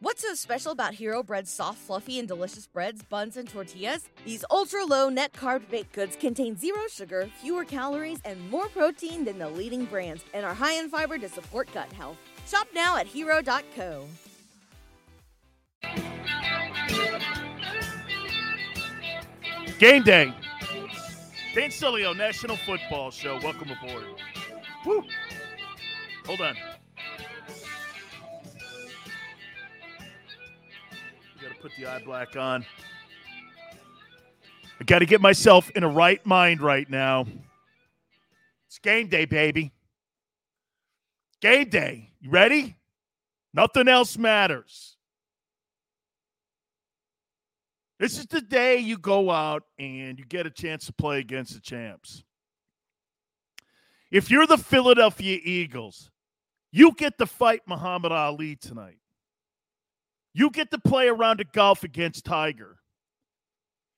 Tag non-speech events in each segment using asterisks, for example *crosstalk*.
What's so special about Hero Bread's soft, fluffy, and delicious breads, buns, and tortillas? These ultra low net carb baked goods contain zero sugar, fewer calories, and more protein than the leading brands, and are high in fiber to support gut health. Shop now at hero.co. Game day. Dan Sileo, National Football Show. Welcome aboard. Woo. Hold on. Put the eye black on. I got to get myself in a right mind right now. It's game day, baby. Game day. You ready? Nothing else matters. This is the day you go out and you get a chance to play against the champs. If you're the Philadelphia Eagles, you get to fight Muhammad Ali tonight. You get to play around a golf against Tiger.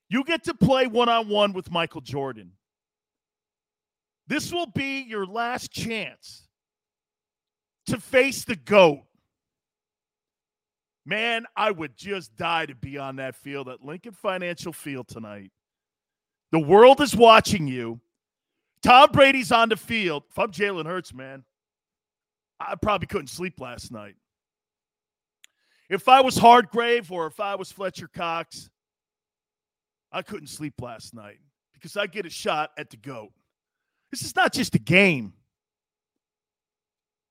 You get to play one on one with Michael Jordan. This will be your last chance to face the GOAT. Man, I would just die to be on that field at Lincoln Financial Field tonight. The world is watching you. Tom Brady's on the field. If I'm Jalen Hurts, man, I probably couldn't sleep last night. If I was Hargrave or if I was Fletcher Cox, I couldn't sleep last night because I get a shot at the GOAT. This is not just a game.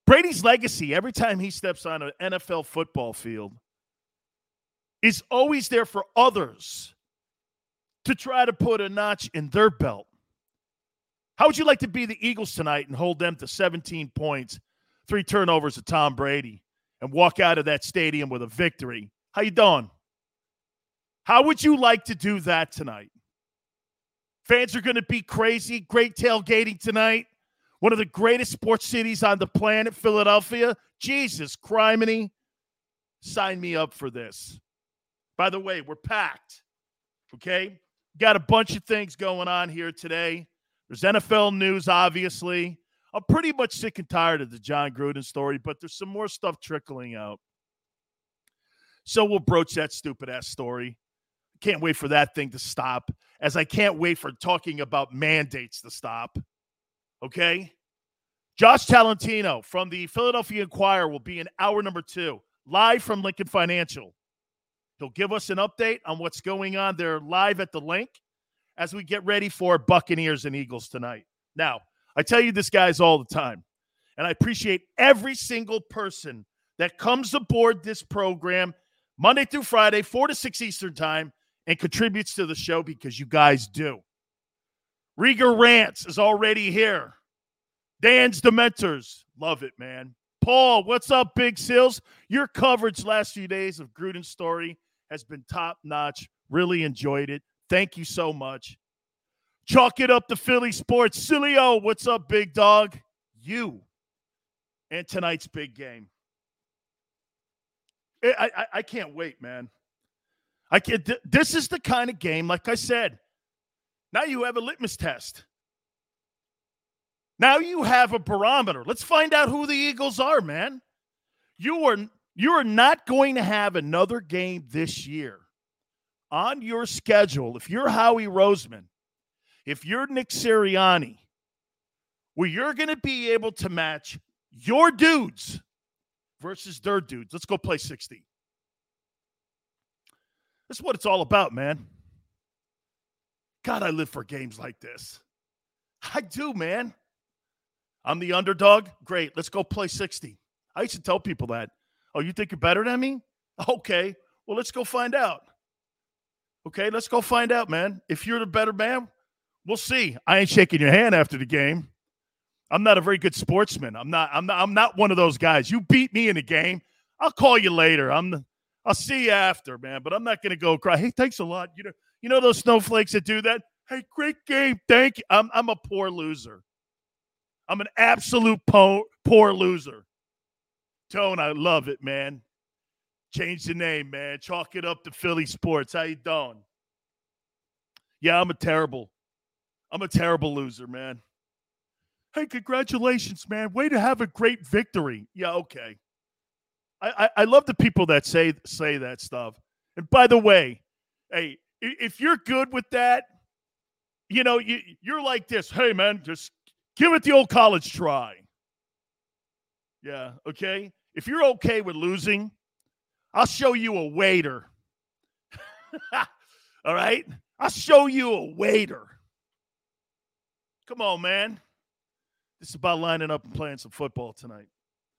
Brady's legacy, every time he steps on an NFL football field, is always there for others to try to put a notch in their belt. How would you like to be the Eagles tonight and hold them to 17 points, three turnovers to Tom Brady, and walk out of that stadium with a victory? How you doing? How would you like to do that tonight? Fans are going to be crazy. Great tailgating tonight one of the greatest sports cities on the planet, Philadelphia. Jesus, criminy. Sign me up for this. By the way, we're packed. Okay? Got a bunch of things going on here today. There's NFL news, obviously. I'm pretty much sick and tired of the Jon Gruden story, but there's some more stuff trickling out. So we'll broach that stupid ass story. Can't wait for that thing to stop, as I can't wait for talking about mandates to stop. Okay. Josh Tolentino from the Philadelphia Inquirer will be in hour number two, live from Lincoln Financial. He'll give us an update on what's going on there live at the link as we get ready for Buccaneers and Eagles tonight. Now, I tell you this, guys, all the time, and I appreciate every single person that comes aboard this program Monday through Friday, 4 to 6 Eastern Time, and contributes to the show because you guys do. Rieger Rants is already here. Dan's Dementors. Love it, man. Paul, what's up, Big Seals? Your coverage last few days of Gruden's story has been top notch. Really enjoyed it. Thank you so much. Chalk it up to Philly Sports. Sileo, what's up, big dog? You and tonight's big game. I, I, I can't wait, man. I can't. Th- this is the kind of game, like I said, now you have a litmus test. Now you have a barometer. Let's find out who the Eagles are, man. You are you are not going to have another game this year on your schedule. If you're Howie Roseman, if you're Nick Sirianni, where you're going to be able to match your dudes versus their dudes. Let's go play 60. That's what it's all about, man. God, I live for games like this. I do, man. I'm the underdog. Great. Let's go play 60. I used to tell people that. Oh, you think you're better than me? Okay. Well, let's go find out. Okay, let's go find out, man. If you're the better man, we'll see. I ain't shaking your hand after the game. I'm not a very good sportsman. I'm not. I'm not. I'm not one of those guys. You beat me in a game. I'll call you later. I'm. I'll see you after, man. But I'm not going to go cry. Hey, thanks a lot. You know. You know those snowflakes that do that? Hey, great game. Thank you. I'm, I'm a poor loser. I'm an absolute po- poor loser. Tone, I love it, man. Change the name, man. Chalk it up to Philly Sports. How you doing? Yeah, I'm a terrible, I'm a terrible loser, man. Hey, congratulations, man. Way to have a great victory. Yeah, okay. I, I, I love the people that say say that stuff. And by the way, hey, if you're good with that, you know, you, you're like this. Hey, man, just give it the old college try. Yeah, okay. If you're okay with losing, I'll show you a waiter. *laughs* All right? I'll show you a waiter. Come on, man. This is about lining up and playing some football tonight.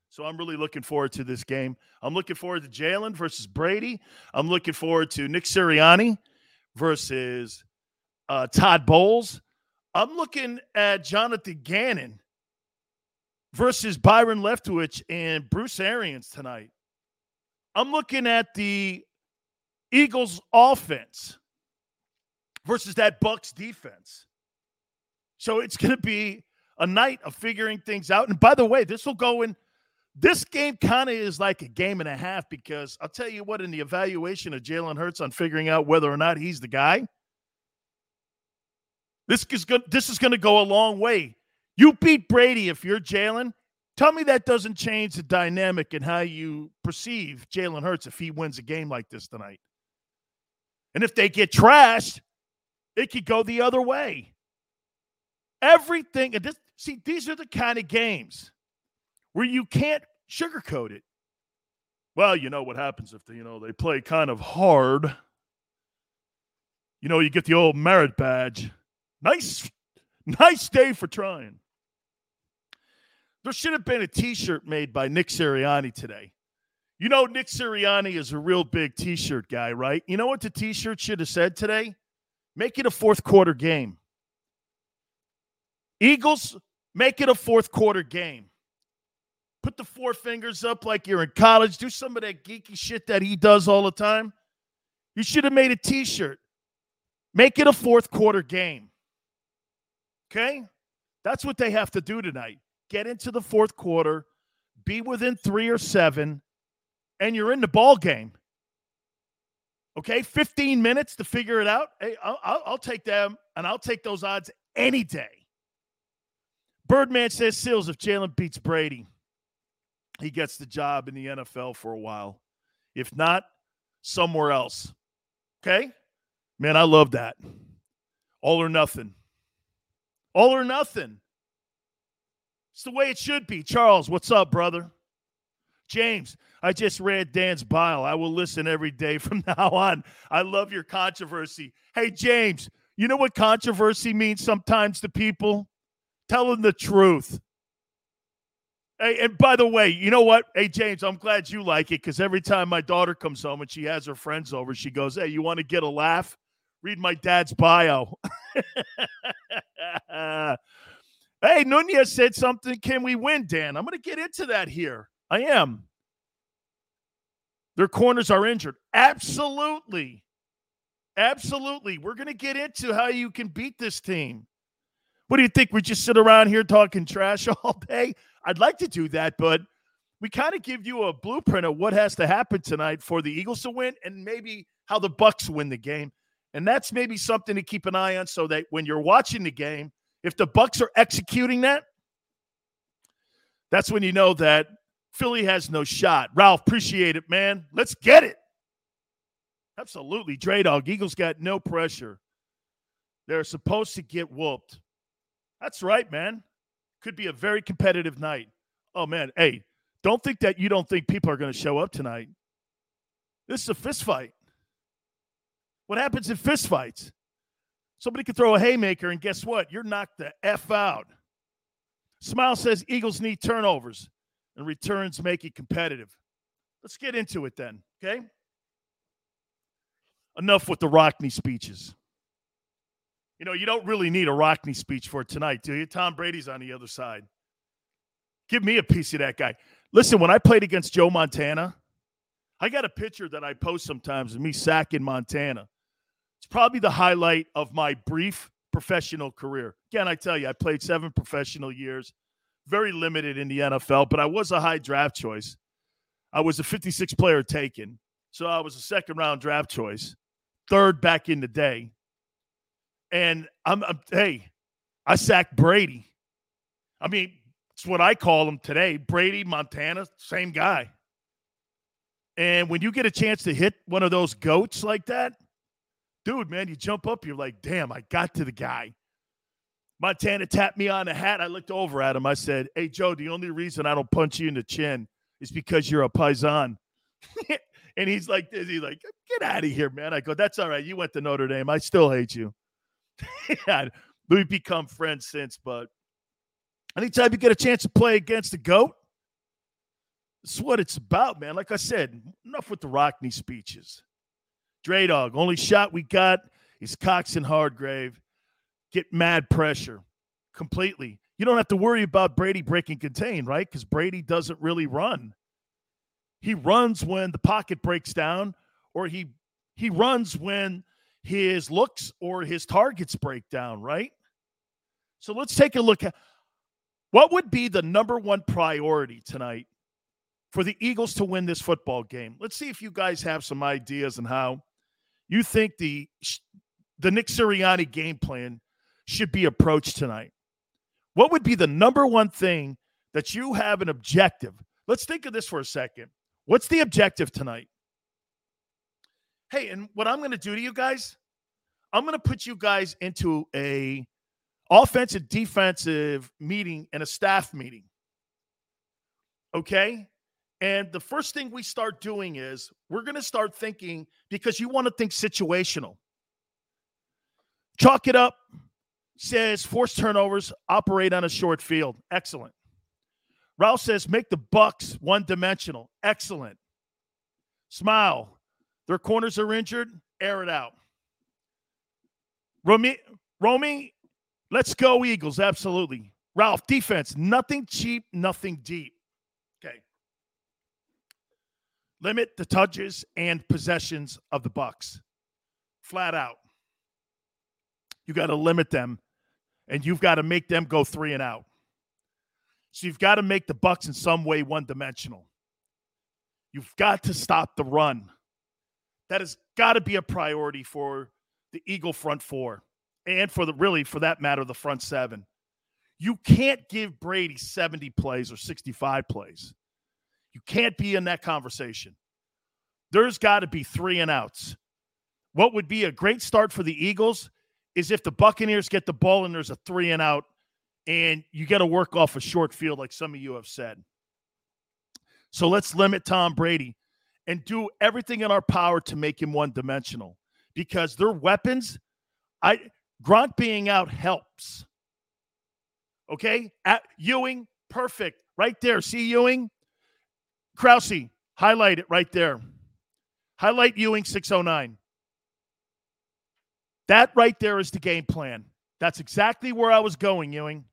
So I'm really looking forward to this game. I'm looking forward to Jalen versus Brady. I'm looking forward to Nick Sirianni versus uh, Todd Bowles. I'm looking at Jonathan Gannon versus Byron Leftwich and Bruce Arians tonight. I'm looking at the Eagles offense versus that Bucs defense. So it's going to be a night of figuring things out. And by the way, this will go in. This game kind of is like a game and a half because I'll tell you what, in the evaluation of Jalen Hurts on figuring out whether or not he's the guy, this is good. This is going to go a long way. You beat Brady if you're Jalen. Tell me that doesn't change the dynamic and how you perceive Jalen Hurts if he wins a game like this tonight. And if they get trashed, it could go the other way. Everything, and this, see, these are the kind of games where you can't sugarcoat it. Well, you know what happens if they, you know they play kind of hard. You know, you get the old merit badge. Nice, nice day for trying. There should have been a T-shirt made by Nick Sirianni today. You know, Nick Sirianni is a real big T-shirt guy, right? You know what the T-shirt should have said today? Make it a fourth quarter game. Eagles, make it a fourth quarter game. Put the four fingers up like you're in college. Do some of that geeky shit that he does all the time. You should have made a t shirt. Make it a fourth quarter game. Okay? That's what they have to do tonight. Get into the fourth quarter, be within three or seven, and you're in the ball game. Okay, 15 minutes to figure it out. Hey, I'll, I'll, I'll take them, and I'll take those odds any day. Birdman says Seals, if Jalen beats Brady, he gets the job in the NFL for a while. If not, somewhere else. Okay? Man, I love that. All or nothing. All or nothing. It's the way it should be. Charles, what's up, brother? James, I just read Dan's bio. I will listen every day from *laughs* now on. I love your controversy. Hey, James, you know what controversy means sometimes to people? Telling the truth. Hey, and by the way, you know what? Hey, James, I'm glad you like it because every time my daughter comes home and she has her friends over, she goes, Hey, you want to get a laugh? Read my dad's bio. *laughs* hey, Nunez said something. Can we win, Dan? I'm going to get into that here. I am. Their corners are injured. Absolutely. Absolutely. We're going to get into how you can beat this team. What do you think? We just sit around here talking trash *laughs* all day? I'd like to do that, but we kind of give you a blueprint of what has to happen tonight for the Eagles to win and maybe how the Bucs win the game. And that's maybe something to keep an eye on so that when you're watching the game, if the Bucs are executing that, that's when you know that Philly has no shot. Ralph, appreciate it, man. Let's get it. Absolutely. Dre Dog, Eagles got no pressure. They're supposed to get whooped. That's right, man. Could be a very competitive night. Oh, man. Hey, don't think that you don't think people are going to show up tonight. This is a fist fight. What happens in fist fights? Somebody could throw a haymaker, and guess what? You're knocked the F out. Smile says Eagles need turnovers and returns make it competitive. Let's get into it then, okay? Enough with the Rockne speeches. You know, you don't really need a Rockne speech for tonight, do you? Tom Brady's on the other side. Give me a piece of that guy. Listen, when I played against Joe Montana, I got a picture that I post sometimes of me sacking Montana. It's probably the highlight of my brief professional career. Again, I tell you, I played seven professional years, very limited in the NFL, but I was a high draft choice. I was a 56 player taken. So I was a second round draft choice, third back in the day. And I'm, I'm hey, I sacked Brady. I mean, it's what I call him today. Brady, Montana, same guy. And when you get a chance to hit one of those goats like that, dude, man, you jump up, you're like, damn, I got to the guy. Montana tapped me on the hat. I looked over at him. I said, Hey, Joe, the only reason I don't punch you in the chin is because you're a Paisan. *laughs* and he's like, this. He's like, Get out of here, man. I go, That's all right. You went to Notre Dame. I still hate you. *laughs* We've become friends since, but anytime you get a chance to play against the GOAT, this is what it's about, man. Like I said, enough with the Rockne speeches. Dre Dog, only shot we got is Cox and Hargrave get mad pressure completely. You don't have to worry about Brady breaking contain, right? Because Brady doesn't really run. He runs when the pocket breaks down, or he he runs when his looks or his targets break down, right? So let's take a look at what would be the number one priority tonight for the Eagles to win this football game. Let's see if you guys have some ideas on how you think the the Nick Sirianni game plan should be approached tonight? What would be the number one thing that you have an objective? Let's think of this for a second. What's the objective tonight? Hey, and what I'm going to do to you guys, I'm going to put you guys into a offensive defensive meeting and a staff meeting. Okay? And the first thing we start doing is we're going to start thinking because you want to think situational. Chalk it up says force turnovers, operate on a short field. Excellent. Ralph says make the Bucs one dimensional. Excellent. Smile. Their corners are injured. Air it out. Romy, Romy, let's go Eagles. Absolutely. Ralph, defense, nothing cheap, nothing deep. Okay. Limit the touches and possessions of the Bucs. Flat out. You got to limit them and you've got to make them go three and out. So you've got to make the Bucs in some way one dimensional. You've got to stop the run. That has got to be a priority for the Eagle front four and for the really for that matter the front seven. You can't give Brady 70 plays or 65 plays. You can't be in that conversation. There's got to be three and outs. What would be a great start for the Eagles is if the Buccaneers get the ball and there's a three and out, and you got to work off a short field, like some of you have said. So let's limit Tom Brady and do everything in our power to make him one dimensional because their weapons, I Gronk being out helps. Okay, At Ewing, perfect, right there. See Ewing, Krause, highlight it right there. Highlight Ewing 609. That right there is the game plan. That's exactly where I was going, Ewing.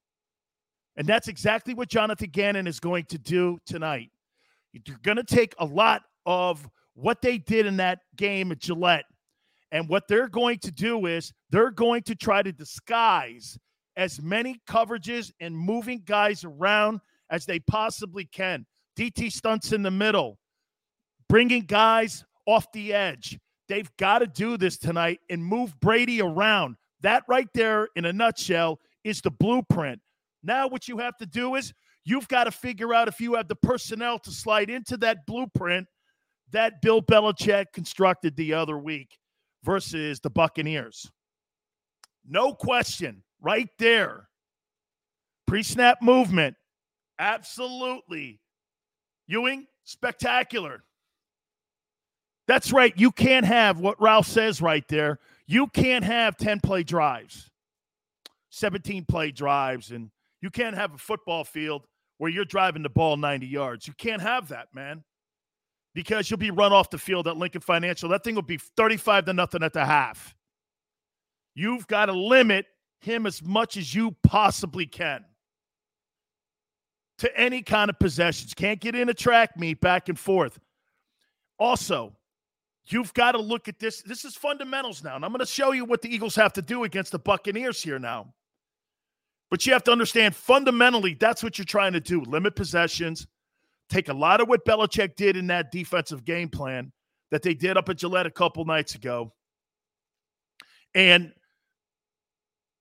And that's exactly what Jonathan Gannon is going to do tonight. You're going to take a lot of what they did in that game at Gillette. And what they're going to do is they're going to try to disguise as many coverages and moving guys around as they possibly can. DT stunts in the middle, bringing guys off the edge, They've got to do this tonight and move Brady around. That right there, in a nutshell, is the blueprint. Now, what you have to do is you've got to figure out if you have the personnel to slide into that blueprint that Bill Belichick constructed the other week versus the Buccaneers. No question, right there. Pre snap movement. Absolutely. Ewing, spectacular. That's right. You can't have what Ralph says right there. You can't have 10 play drives, 17 play drives, and you can't have a football field where you're driving the ball 90 yards. You can't have that, man, because you'll be run off the field at Lincoln Financial. That thing will be 35 to nothing at the half. You've got to limit him as much as you possibly can to any kind of possessions. Can't get in a track meet back and forth. Also, You've got to look at this. This is fundamentals now. And I'm going to show you what the Eagles have to do against the Buccaneers here now. But you have to understand fundamentally, that's what you're trying to do limit possessions, take a lot of what Belichick did in that defensive game plan that they did up at Gillette a couple nights ago, and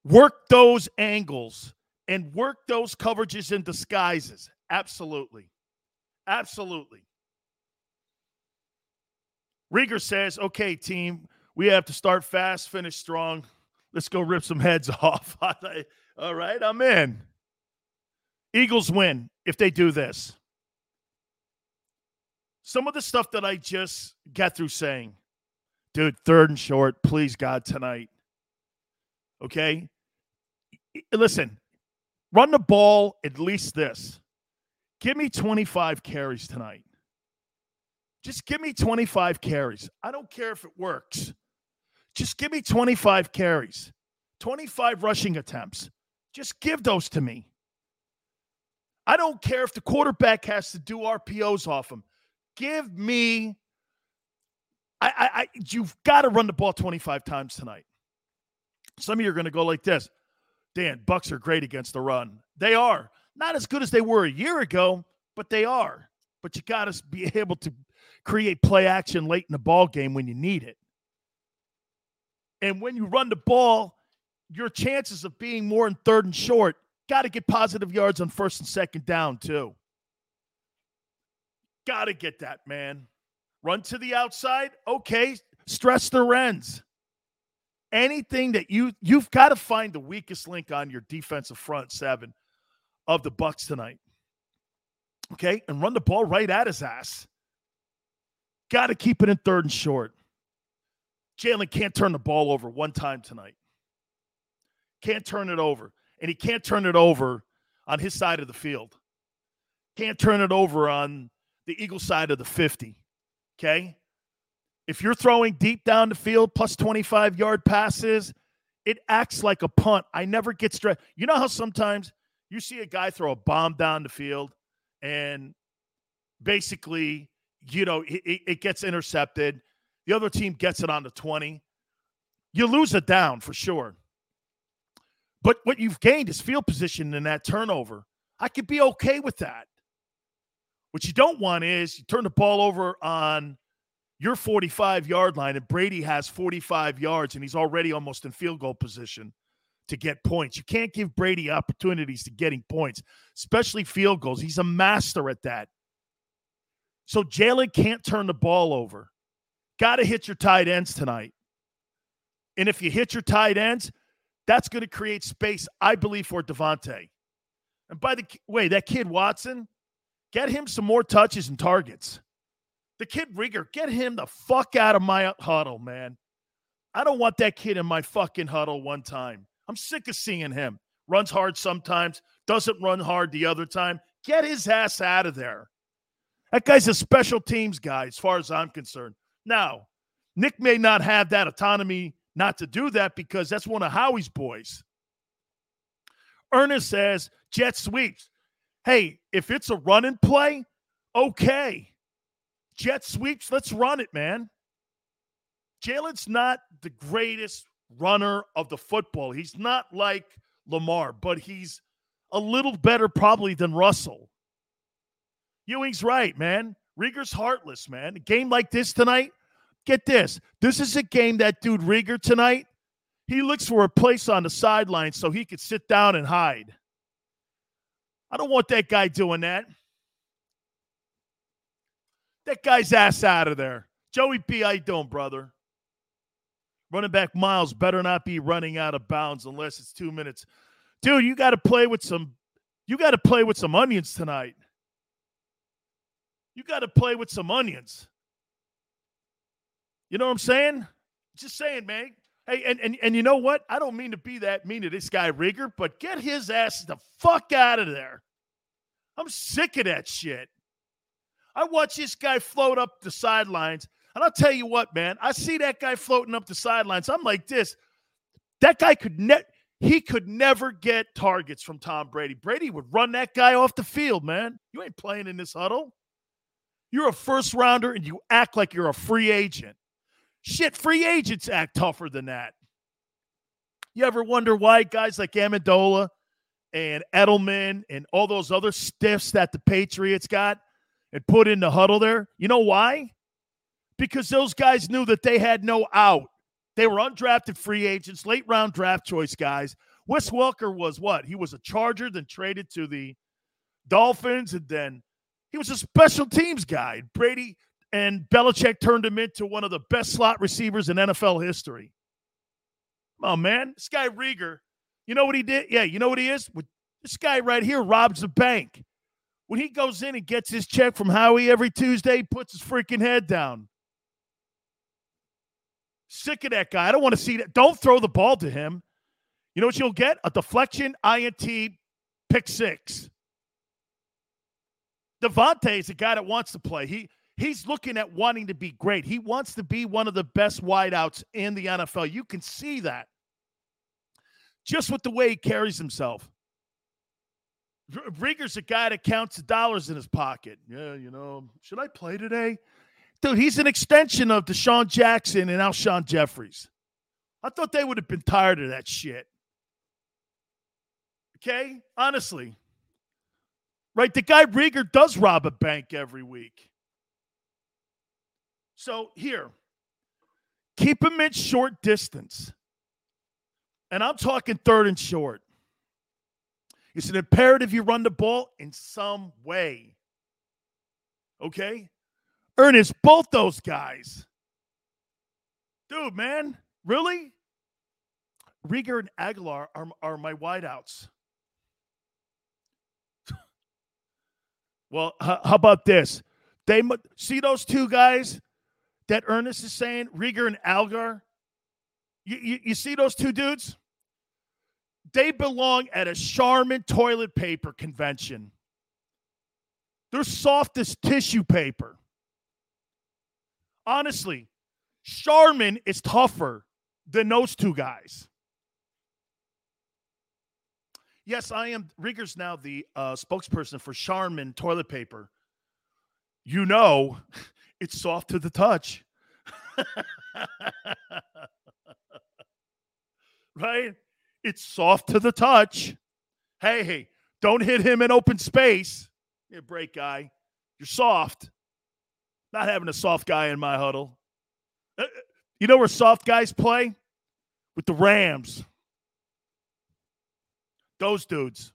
work those angles and work those coverages and disguises. Absolutely. Absolutely. Rieger says, okay, team, we have to start fast, finish strong. Let's go rip some heads *laughs* off. *laughs* All right, I'm in. Eagles win if they do this. Some of the stuff that I just got through saying, dude, third and short, please, God, tonight. Okay? Listen, run the ball at least this. Give me 25 carries tonight. Just give me 25 carries. I don't care if it works. Just give me 25 carries, 25 rushing attempts. Just give those to me. I don't care if the quarterback has to do RPOs off him. Give me. I, I, I you've got to run the ball 25 times tonight. Some of you are going to go like this. Dan, Bucs are great against the run. They are. Not as good as they were a year ago, but they are. But you got to be able to create play action late in the ball game when you need it. And when you run the ball, your chances of being more in third and short got to get positive yards on first and second down, too. Got to get that, man. Run to the outside. Okay. Stress the ends. Anything that you you've got to find the weakest link on your defensive front seven of the Bucs tonight. Okay, and run the ball right at his ass. Got to keep it in third and short. Jalen can't turn the ball over one time tonight. Can't turn it over. And he can't turn it over on his side of the field. Can't turn it over on the Eagle side of the 50. Okay? If you're throwing deep down the field plus 25 yard passes, it acts like a punt. I never get stressed. You know how sometimes you see a guy throw a bomb down the field and basically, you know, it, it gets intercepted. The other team gets it on the 20. You lose a down for sure. But what you've gained is field position in that turnover. I could be okay with that. What you don't want is you turn the ball over on your 45 yard line and Brady has 45 yards and he's already almost in field goal position to get points. You can't give Brady opportunities to getting points, especially field goals. He's a master at that. So Jalen can't turn the ball over. Got to hit your tight ends tonight. And if you hit your tight ends, that's going to create space, I believe, for DeVonta. And by the way, that kid Watson, get him some more touches and targets. The kid Reagor, get him the fuck out of my huddle, man. I don't want that kid in my fucking huddle one time. I'm sick of seeing him. Runs hard sometimes, doesn't run hard the other time. Get his ass out of there. That guy's a special teams guy, as far as I'm concerned. Now, Nick may not have that autonomy not to do that because that's one of Howie's boys. Ernest says jet sweeps. Hey, if it's a run and play, okay. Jet sweeps, let's run it, man. Jalen's not the greatest runner of the football. He's not like Lamar, but he's a little better probably than Russell. Ewing's right, man. Reagor's heartless, man. A game like this tonight, get this. This is a game that dude Rieger tonight, he looks for a place on the sideline so he could sit down and hide. I don't want that guy doing that. That guy's ass out of there. Joey B, don't, brother? Running back Miles better not be running out of bounds unless it's two minutes. Dude, you got to play with some. You got to play with some onions tonight. You got to play with some onions. You know what I'm saying? Just saying, man. Hey, and, and and you know what? I don't mean to be that mean to this guy Reagor, but get his ass the fuck out of there. I'm sick of that shit. I watch this guy float up the sidelines and I'll tell you what, man, I see that guy floating up the sidelines. I'm like this. That guy could net he could never get targets from Tom Brady. Brady would run that guy off the field, man. You ain't playing in this huddle. You're a first rounder and you act like you're a free agent. Shit, free agents act tougher than that. You ever wonder why guys like Amendola and Edelman and all those other stiffs that the Patriots got and put in the huddle there? You know why? because those guys knew that they had no out. They were undrafted free agents, late round draft choice guys. Wes Welker was what? He was a Charger, then traded to the Dolphins, and then he was a special teams guy. Brady, and Belichick turned him into one of the best slot receivers in NFL history. Oh man, this guy Reagor, you know what he did? Yeah, you know what he is? This guy right here robs a bank. When he goes in and gets his check from Howie every Tuesday, he puts his freaking head down. Sick of that guy. I don't want to see that. Don't throw the ball to him. You know what you'll get? A deflection, INT, pick six. DeVonta is a guy that wants to play. He he's looking at wanting to be great. He wants to be one of the best wideouts in the NFL. You can see that just with the way he carries himself. Reagor's a guy that counts the dollars in his pocket. Yeah, you know, should I play today? Dude, he's an extension of DeSean Jackson and Alshon Jeffries. I thought they would have been tired of that shit. Okay? Honestly. Right? The guy Reagor does rob a bank every week. So here, keep him in short distance. And I'm talking third and short. It's an imperative you run the ball in some way. Okay? Ernest, both those guys. Dude, man, really? Reagor and Aguilar are, are my wideouts. *laughs* well, how, how about this? They see those two guys that Ernest is saying, Reagor and Algar. You, you, you see those two dudes? They belong at a Charmin toilet paper convention. They're soft as tissue paper. Honestly, Charmin is tougher than those two guys. Yes, I am. Reagor's now the uh, spokesperson for Charmin toilet paper. You know, *laughs* it's soft to the touch. *laughs* right? It's soft to the touch. Hey, hey, don't hit him in open space. You break guy. You're soft. Not having a soft guy in my huddle. Uh, uh, you know where soft guys play? With the Rams. Those dudes.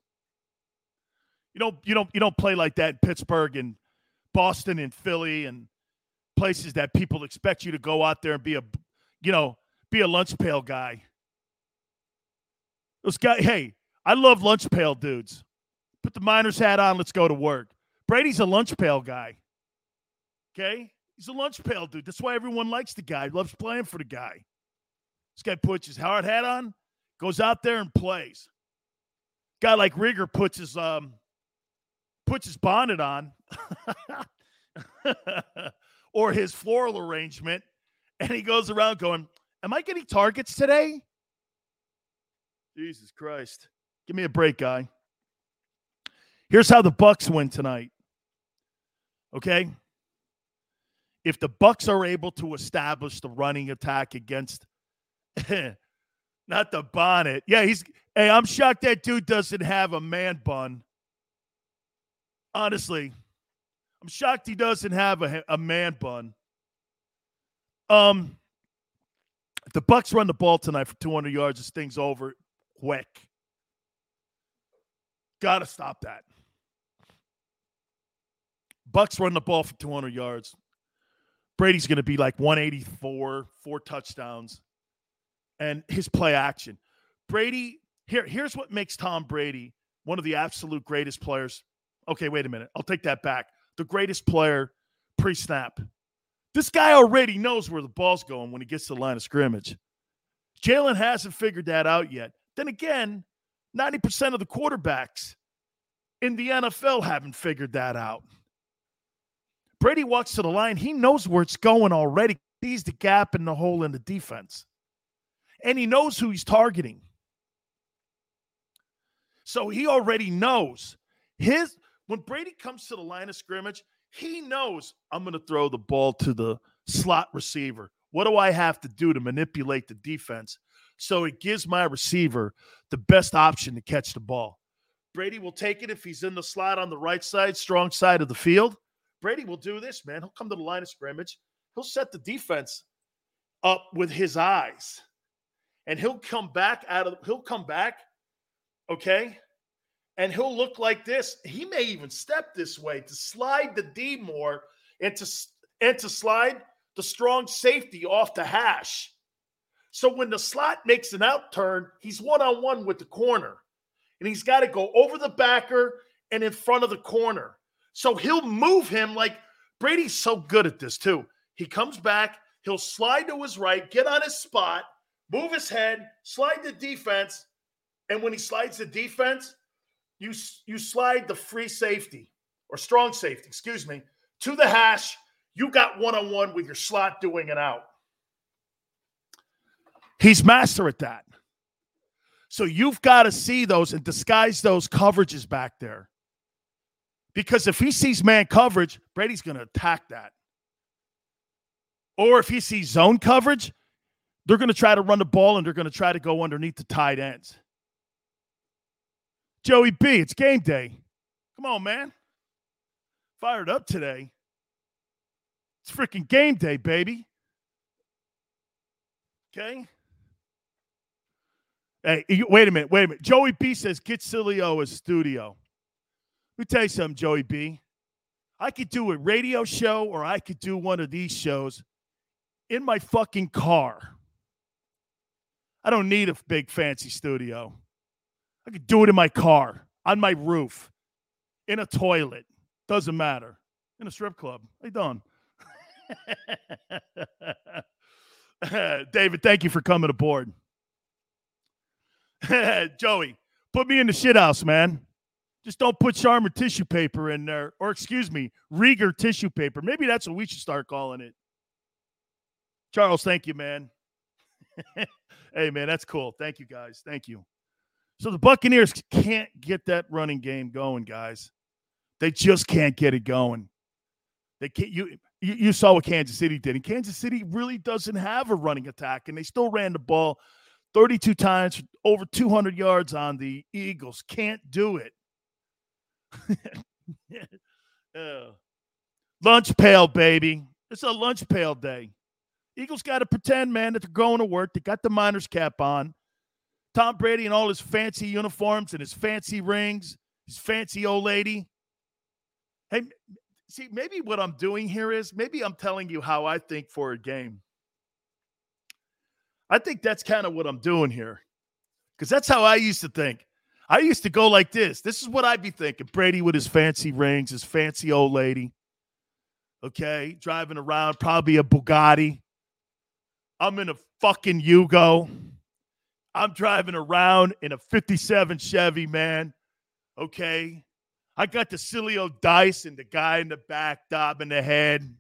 You don't you don't you don't play like that in Pittsburgh and Boston and Philly and places that people expect you to go out there and be a you know, be a lunch pail guy. Those guys, hey, I love lunch pail dudes. Put the miner's hat on, let's go to work. Brady's a lunch pail guy. Okay? He's a lunch pail dude. That's why everyone likes the guy, loves playing for the guy. This guy puts his hard hat on, goes out there and plays. Guy like Reagor puts his um puts his bonnet on *laughs* or his floral arrangement, and he goes around going, Am I getting targets today? Jesus Christ. Give me a break, guy. Here's how the Bucs win tonight. Okay? if the Bucs are able to establish the running attack against *laughs* not the bonnet. Yeah, he's hey, I'm shocked that dude doesn't have a man bun. Honestly, I'm shocked he doesn't have a, a man bun. Um the Bucs run the ball tonight for 200 yards, this thing's over quick. Got to stop that. Bucs run the ball for 200 yards. Brady's going to be like 184, four touchdowns, and his play action. Brady, here, here's what makes Tom Brady one of the absolute greatest players. Okay, wait a minute. I'll take that back. The greatest player pre snap. This guy already knows where the ball's going when he gets to the line of scrimmage. Jalen hasn't figured that out yet. Then again, 90% of the quarterbacks in the NFL haven't figured that out. Brady walks to the line. He knows where it's going already. Sees the gap in the hole in the defense. And he knows who he's targeting. So he already knows his when Brady comes to the line of scrimmage, he knows I'm going to throw the ball to the slot receiver. What do I have to do to manipulate the defense so it gives my receiver the best option to catch the ball? Brady will take it if he's in the slot on the right side, strong side of the field. Brady will do this, man. He'll come to the line of scrimmage. He'll set the defense up with his eyes. And he'll come back out of he'll come back, okay? And he'll look like this. He may even step this way to slide the D more and to and to slide the strong safety off the hash. So when the slot makes an out turn, he's one on one with the corner. And he's got to go over the backer and in front of the corner. So he'll move him like Brady's so good at this too. He comes back, he'll slide to his right, get on his spot, move his head, slide the defense. And when he slides the defense, you, you slide the free safety or strong safety, excuse me, to the hash. You got one on one with your slot doing it out. He's master at that. So you've got to see those and disguise those coverages back there. Because if he sees man coverage, Brady's going to attack that. Or if he sees zone coverage, they're going to try to run the ball and they're going to try to go underneath the tight ends. Joey B, it's game day. Come on, man. Fired up today. It's freaking game day, baby. Okay. Hey, wait a minute. Wait a minute. Joey B says, get Sileo a studio. Let me tell you something, Joey B. I could do a radio show or I could do one of these shows in my fucking car. I don't need a big fancy studio. I could do it in my car, on my roof, in a toilet. Doesn't matter. In a strip club. You doing? *laughs* David, thank you for coming aboard. *laughs* Joey, put me in the shit house, man. Just don't put Charmin tissue paper in there, or excuse me, Reagor tissue paper. Maybe that's what we should start calling it. Charles, thank you, man. *laughs* hey, man, that's cool. Thank you, guys. Thank you. So the Buccaneers can't get that running game going, guys. They just can't get it going. They can't. You you saw what Kansas City did, and Kansas City really doesn't have a running attack, and they still ran the ball 32 times, over 200 yards on the Eagles. Can't do it. *laughs* uh, lunch pail, baby. It's a lunch pail day. Eagles got to pretend, man, that they're going to work. They got the miner's cap on. Tom Brady and all his fancy uniforms and his fancy rings, his fancy old lady. Hey, see, maybe what I'm doing here is maybe I'm telling you how I think for a game. I think that's kind of what I'm doing here because that's how I used to think. I used to go like this. This is what I'd be thinking. Brady with his fancy rings, his fancy old lady. Okay, driving around, probably a Bugatti. I'm in a fucking Yugo. I'm driving around in a 57 Chevy, man. Okay. I got the Sileo dice and the guy in the back dobbing the head.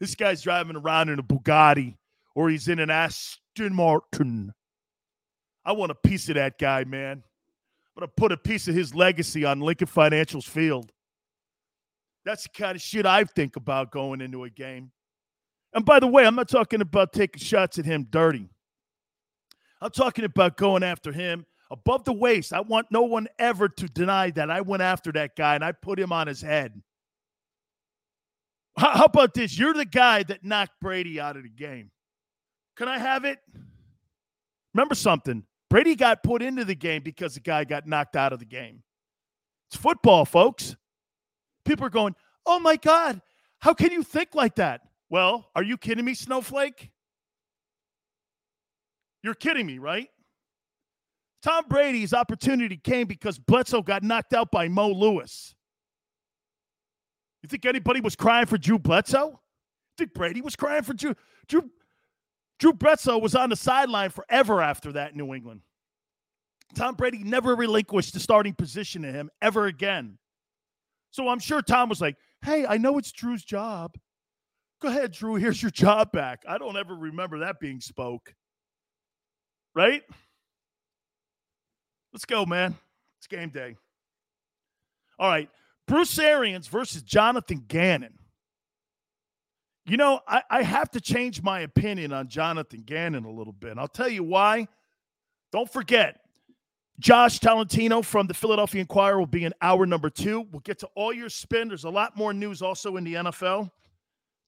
This guy's driving around in a Bugatti or he's in an Aston Aston Martin. I want a piece of that guy, man. I'm going to put a piece of his legacy on Lincoln Financial's field. That's the kind of shit I think about going into a game. And by the way, I'm not talking about taking shots at him dirty. I'm talking about going after him above the waist. I want no one ever to deny that I went after that guy and I put him on his head. How about this? You're the guy that knocked Brady out of the game. Can I have it? Remember something. Brady got put into the game because the guy got knocked out of the game. It's football, folks. People are going, oh my God, how can you think like that? Well, are you kidding me, Snowflake? You're kidding me, right? Tom Brady's opportunity came because Bledsoe got knocked out by Mo Lewis. You think anybody was crying for Drew Bledsoe? Think Brady was crying for Drew? Drew Drew Bledsoe was on the sideline forever after that in New England. Tom Brady never relinquished the starting position to him ever again. So I'm sure Tom was like, hey, I know it's Drew's job. Go ahead, Drew. Here's your job back. I don't ever remember that being spoke. Right? Let's go, man. It's game day. All right. Bruce Arians versus Jonathan Gannon. You know, I, I have to change my opinion on Jonathan Gannon a little bit. I'll tell you why. Don't forget, Josh Tolentino from the Philadelphia Inquirer will be in hour number two. We'll get to all your spin. There's a lot more news also in the NFL.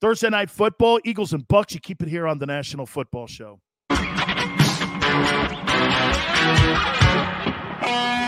Thursday night football, Eagles and Bucs. You keep it here on the National Football Show. Thank you.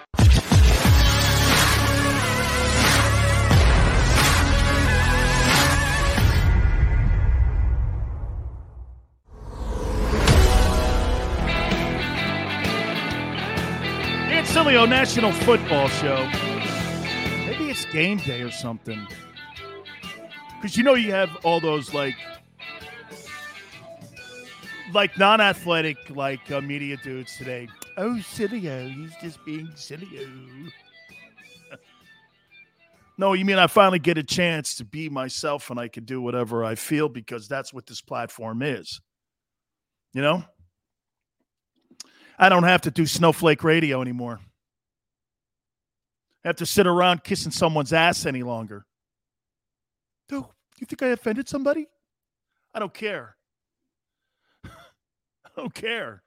Sileo National Football Show. Maybe it's game day or something. Because you know you have all those like like non-athletic like uh, media dudes today. Oh, Sileo, he's just being Sileo. *laughs* no, you mean I finally get a chance to be myself and I can do whatever I feel because that's what this platform is. You know? I don't have to do snowflake radio anymore. Have to sit around kissing someone's ass any longer. Dude, you think I offended somebody? I don't care. *laughs* I don't care.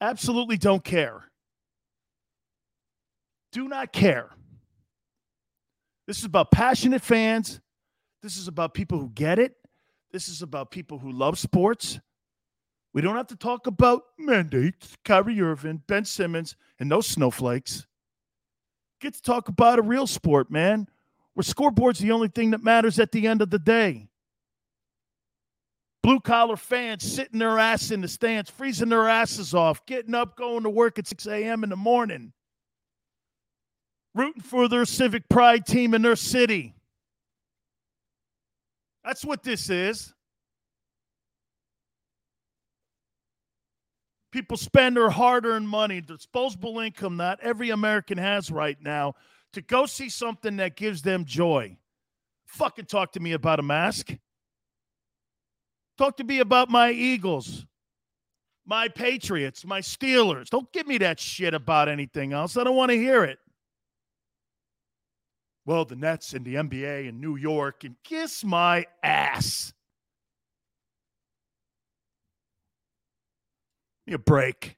Absolutely don't care. Do not care. This is about passionate fans. This is about people who get it. This is about people who love sports. We don't have to talk about mandates, Kyrie Irving, Ben Simmons, and those snowflakes. Get to talk about a real sport, man, where scoreboard's the only thing that matters at the end of the day. Blue collar fans sitting their ass in the stands, freezing their asses off, getting up, going to work at 6 a.m. in the morning, rooting for their civic pride team in their city. That's what this is. People spend their hard earned money, disposable income that every American has right now, to go see something that gives them joy. Fucking talk to me about a mask. Talk to me about my Eagles, my Patriots, my Steelers. Don't give me that shit about anything else. I don't want to hear it. Well, the Nets and the NBA in New York and kiss my ass. A break.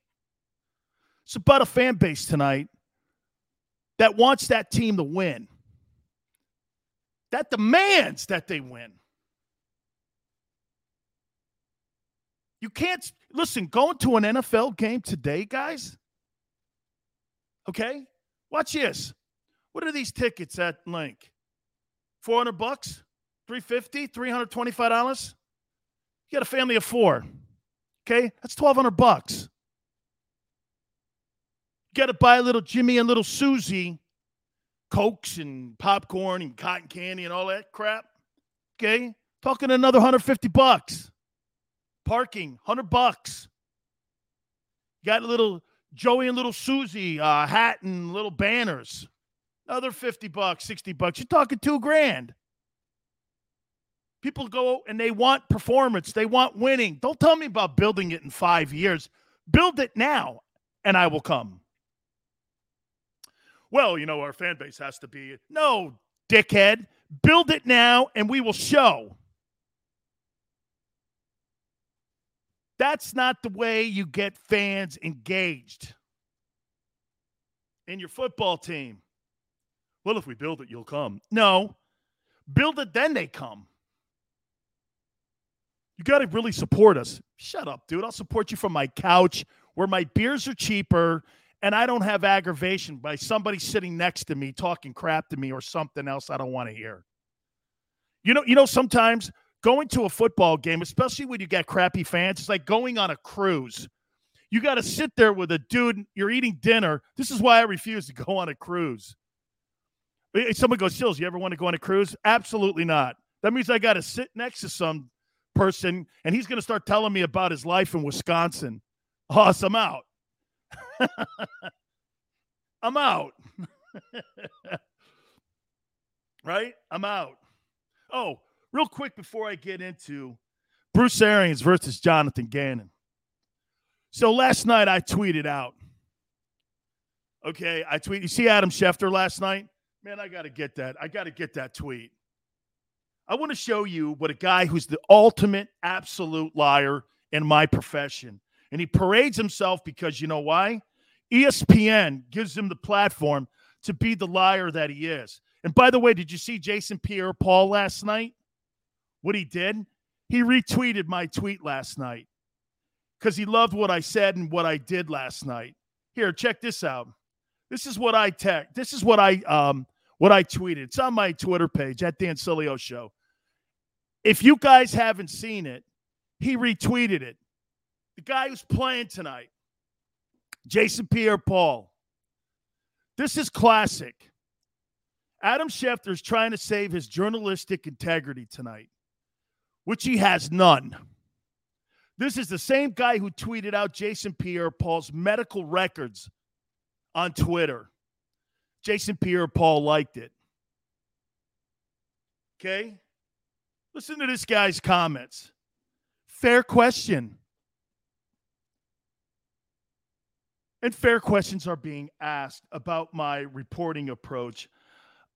It's about a fan base tonight that wants that team to win, that demands that they win. You can't listen, going to an NFL game today, guys. Okay? Watch this. What are these tickets at Link? 400 bucks? 350 $325? You got a family of four. Okay, that's twelve hundred bucks. Got to buy a little Jimmy and little Susie, cokes and popcorn and cotton candy and all that crap. Okay, talking another hundred fifty bucks. Parking, hundred bucks. Got a little Joey and little Susie uh, hat and little banners. Another fifty bucks, sixty bucks. You're talking two grand. People go and they want performance. They want winning. Don't tell me about building it in five years. Build it now, and I will come. Well, you know, our fan base has to be. No, dickhead. Build it now, and we will show. That's not the way you get fans engaged in your football team. Well, if we build it, you'll come. No, build it, then they come. You got to really support us. Shut up, dude. I'll support you from my couch where my beers are cheaper and I don't have aggravation by somebody sitting next to me talking crap to me or something else I don't want to hear. You know, you know, sometimes going to a football game, especially when you get crappy fans, it's like going on a cruise. You got to sit there with a dude, you're eating dinner. This is why I refuse to go on a cruise. Someone goes, Sills, you ever want to go on a cruise? Absolutely not. That means I got to sit next to some person and he's going to start telling me about his life in Wisconsin. Awesome, I'm out. *laughs* I'm out. *laughs* right? I'm out. Oh, real quick before I get into Bruce Arians versus Jonathan Gannon. So last night I tweeted out. Okay, I tweet. You see Adam Schefter last night? Man, I got to get that. I got to get that tweet. I want to show you what a guy who's the ultimate absolute liar in my profession. And he parades himself because you know why? ESPN gives him the platform to be the liar that he is. And by the way, did you see Jason Pierre Paul last night? What he did? He retweeted my tweet last night because he loved what I said and what I did last night. Here, check this out. This is what I tech. This is what I um what I tweeted. It's on my Twitter page at Dan Sileo Show. If you guys haven't seen it, he retweeted it. The guy who's playing tonight, Jason Pierre Paul. This is classic. Adam Schefter is trying to save his journalistic integrity tonight, which he has none. This is the same guy who tweeted out Jason Pierre Paul's medical records on Twitter. Jason Pierre Paul liked it. Okay? Listen to this guy's comments. Fair question. And fair questions are being asked about my reporting approach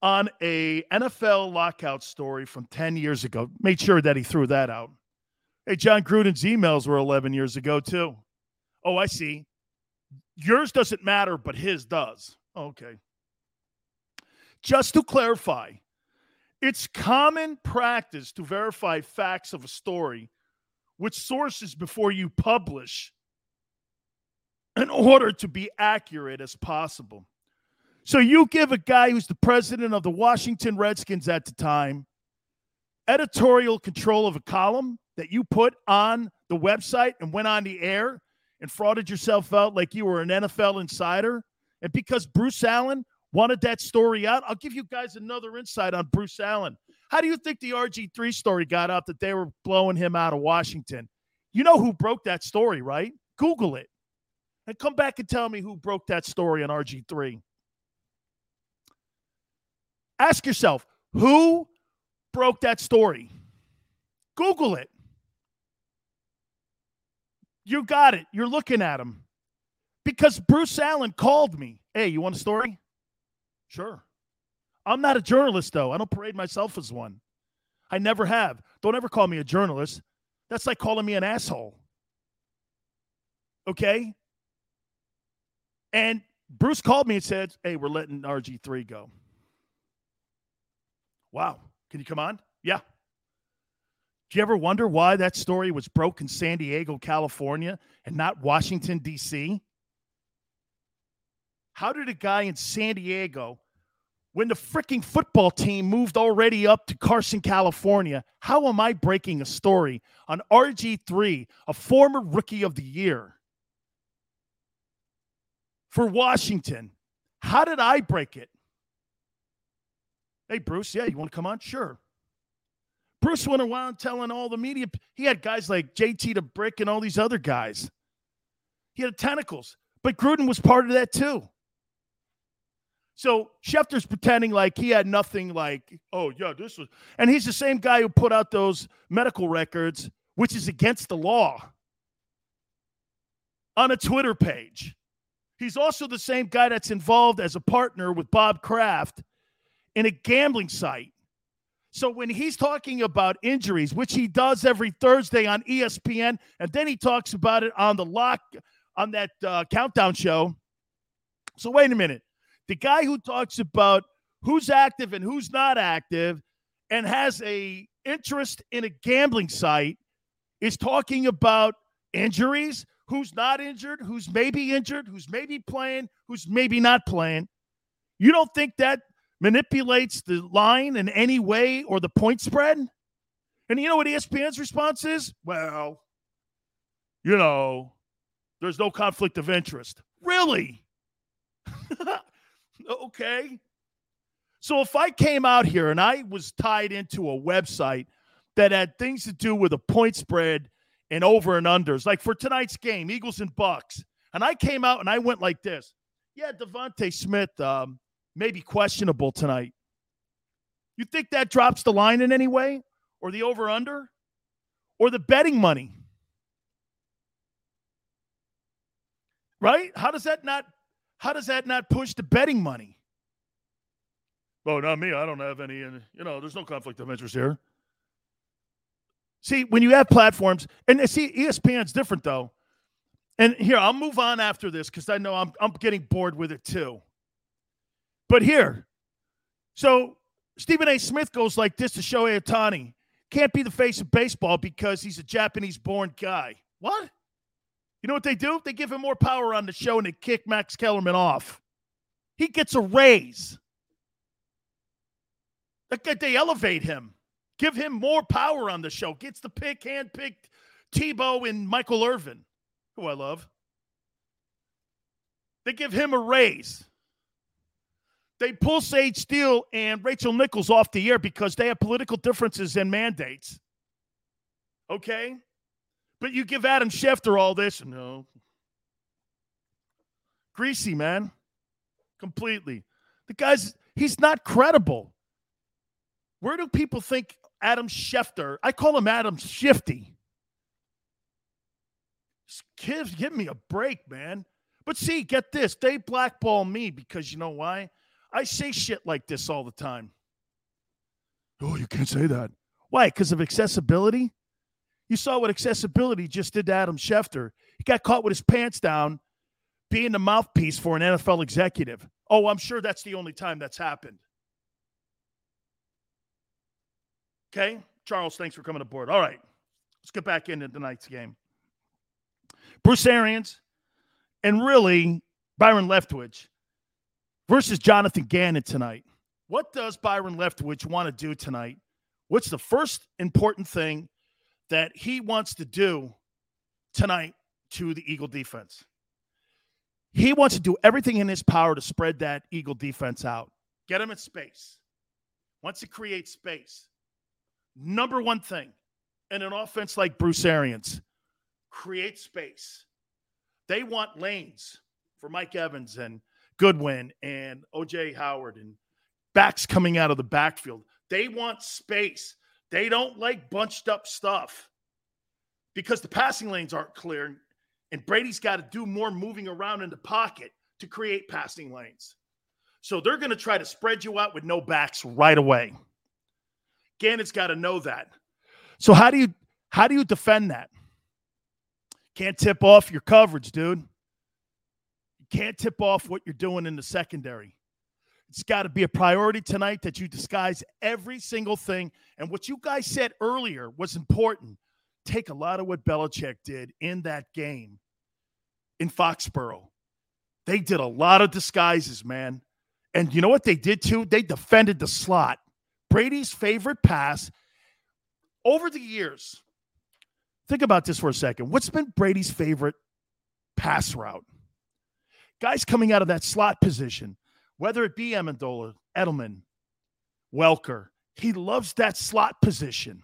on a NFL lockout story from 10 years ago. Made sure that he threw that out. Hey, Jon Gruden's emails were 11 years ago, too. Oh, I see. Yours doesn't matter, but his does. Okay. Just to clarify, it's common practice to verify facts of a story with sources before you publish in order to be accurate as possible. So you give a guy who's the president of the Washington Redskins at the time editorial control of a column that you put on the website and went on the air and frauded yourself out like you were an NFL insider. And because Bruce Allen wanted that story out, I'll give you guys another insight on Bruce Allen. How do you think the RG3 story got out that they were blowing him out of Washington? You know who broke that story, right? Google it and come back and tell me who broke that story on RG3. Ask yourself, who broke that story? Google it. You got it. You're looking at him. Because Bruce Allen called me. Hey, you want a story? Sure. I'm not a journalist, though. I don't parade myself as one. I never have. Don't ever call me a journalist. That's like calling me an asshole. Okay? And Bruce called me and said, Hey, we're letting RG3 go. Wow. Can you come on? Yeah. Do you ever wonder why that story was broke in San Diego, California, and not Washington, D.C.? How did a guy in San Diego, when the freaking football team moved already up to Carson, California, how am I breaking a story on RG3, a former rookie of the year? for Washington. How did I break it? Hey, Bruce, yeah, you want to come on? Sure. Bruce went around telling all the media. He had guys like JT the Brick and all these other guys. He had tentacles, but Gruden was part of that too. So Schefter's pretending like he had nothing like, oh, yeah, this was. And he's the same guy who put out those medical records, which is against the law on a Twitter page. He's also the same guy that's involved as a partner with Bob Kraft in a gambling site. So when he's talking about injuries, which he does every Thursday on ESPN, and then he talks about it on the lock on that uh, countdown show. So wait a minute. The guy who talks about who's active and who's not active and has a interest in a gambling site is talking about injuries, who's not injured, who's maybe injured, who's maybe playing, who's maybe not playing. You don't think that manipulates the line in any way or the point spread? And you know what ESPN's response is? Well, you know, there's no conflict of interest. Really? *laughs* *laughs* okay. So if I came out here and I was tied into a website that had things to do with a point spread and over and unders, like for tonight's game, Eagles and Bucs, and I came out and I went like this. Yeah, DeVonta Smith um, may be questionable tonight. You think that drops the line in any way, or the over under, or the betting money? Right? How does that not? How does that not push the betting money? Oh, not me. I don't have any. And You know, there's no conflict of interest here. See, when you have platforms, and see, ESPN's different though. And here, I'll move on after this because I know I'm I'm getting bored with it too. But here, so Stephen A. Smith goes like this to Shohei Ohtani. Can't be the face of baseball because he's a Japanese-born guy. What? You know what they do? They give him more power on the show and they kick Max Kellerman off. He gets a raise. They elevate him, give him more power on the show. Gets the pick, hand picked Tebow and Michael Irvin, who I love. They give him a raise. They pull Sage Steele and Rachel Nichols off the air because they have political differences and mandates. Okay? But you give Adam Schefter all this. No. Greasy, man. Completely. The guy's, he's not credible. Where do people think Adam Schefter? I call him Adam Shifty. Give, give me a break, man. But see, get this. They blackball me because you know why? I say shit like this all the time. Oh, you can't say that. Why? Because of accessibility? You saw what accessibility just did to Adam Schefter. He got caught with his pants down being the mouthpiece for an NFL executive. Oh, I'm sure that's the only time that's happened. Okay. Charles, thanks for coming aboard. All right. Let's get back into tonight's game. Bruce Arians and really Byron Leftwich versus Jonathan Gannon tonight. What does Byron Leftwich want to do tonight? What's the first important thing that he wants to do tonight to the Eagle defense? He wants to do everything in his power to spread that Eagle defense out, get him in space, wants to create space. Number one thing in an offense like Bruce Arians, create space. They want lanes for Mike Evans and Godwin and OJ Howard and backs coming out of the backfield. They want space. They don't like bunched up stuff because the passing lanes aren't clear. And Brady's got to do more moving around in the pocket to create passing lanes. So they're going to try to spread you out with no backs right away. Gannon's got to know that. So how do you how do you defend that? Can't tip off your coverage, dude You can't tip off what you're doing in the secondary. It's got to be a priority tonight that you disguise every single thing. And what you guys said earlier was important. Take a lot of what Belichick did in that game in Foxborough. They did a lot of disguises, man. And you know what they did too? They defended the slot. Brady's favorite pass over the years. Think about this for a second. What's been Brady's favorite pass route? Guys coming out of that slot position, whether it be Amendola, Edelman, Welker, he loves that slot position.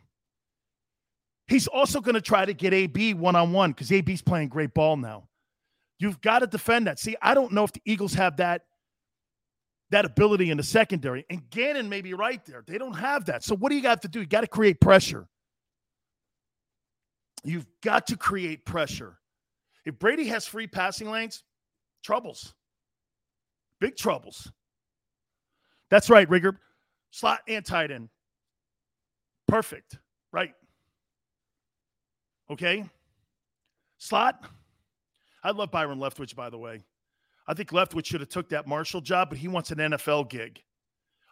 He's also going to try to get AB one on one because AB's playing great ball now. You've got to defend that. See, I don't know if the Eagles have that that ability in the secondary. And Gannon may be right there. They don't have that. So what do you got to do? You got to create pressure. You've got to create pressure. If Brady has free passing lanes, troubles. Big troubles. That's right, Rigger. Slot and tight end. Perfect. Right. Okay. Slot. I love Byron Leftwich, by the way. I think Leftwich should have took that Marshall job, but he wants an NFL gig.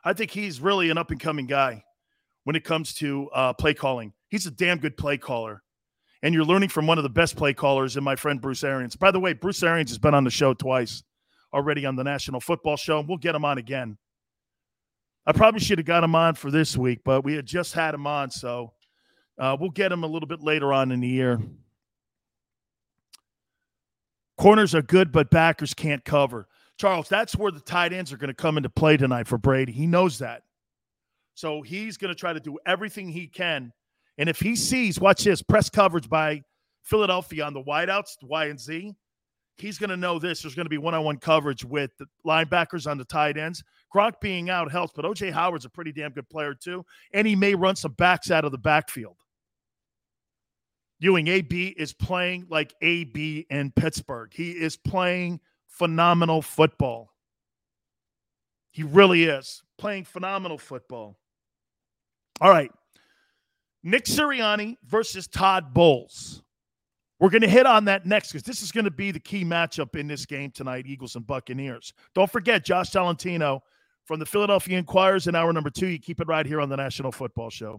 I think he's really an up and coming guy when it comes to uh, play calling. He's a damn good play caller. And you're learning from one of the best play callers in my friend Bruce Arians. By the way, Bruce Arians has been on the show twice already on the National Football Show. And we'll get him on again. I probably should have got him on for this week, but we had just had him on. So uh, we'll get him a little bit later on in the year. Corners are good, but backers can't cover. Charles, that's where the tight ends are going to come into play tonight for Brady. He knows that. So he's going to try to do everything he can. And if he sees, watch this, press coverage by Philadelphia on the wideouts, the Y and Z, he's going to know this. There's going to be one on one coverage with the linebackers on the tight ends. Gronk being out helps, but OJ Howard's a pretty damn good player, too. And he may run some backs out of the backfield. Ewing, AB is playing like AB in Pittsburgh. He is playing phenomenal football. He really is playing phenomenal football. All right. Nick Sirianni versus Todd Bowles. We're going to hit on that next because this is going to be the key matchup in this game tonight Eagles and Buccaneers. Don't forget, Josh Tolentino from the Philadelphia Inquirers in hour number two. You keep it right here on the National Football Show.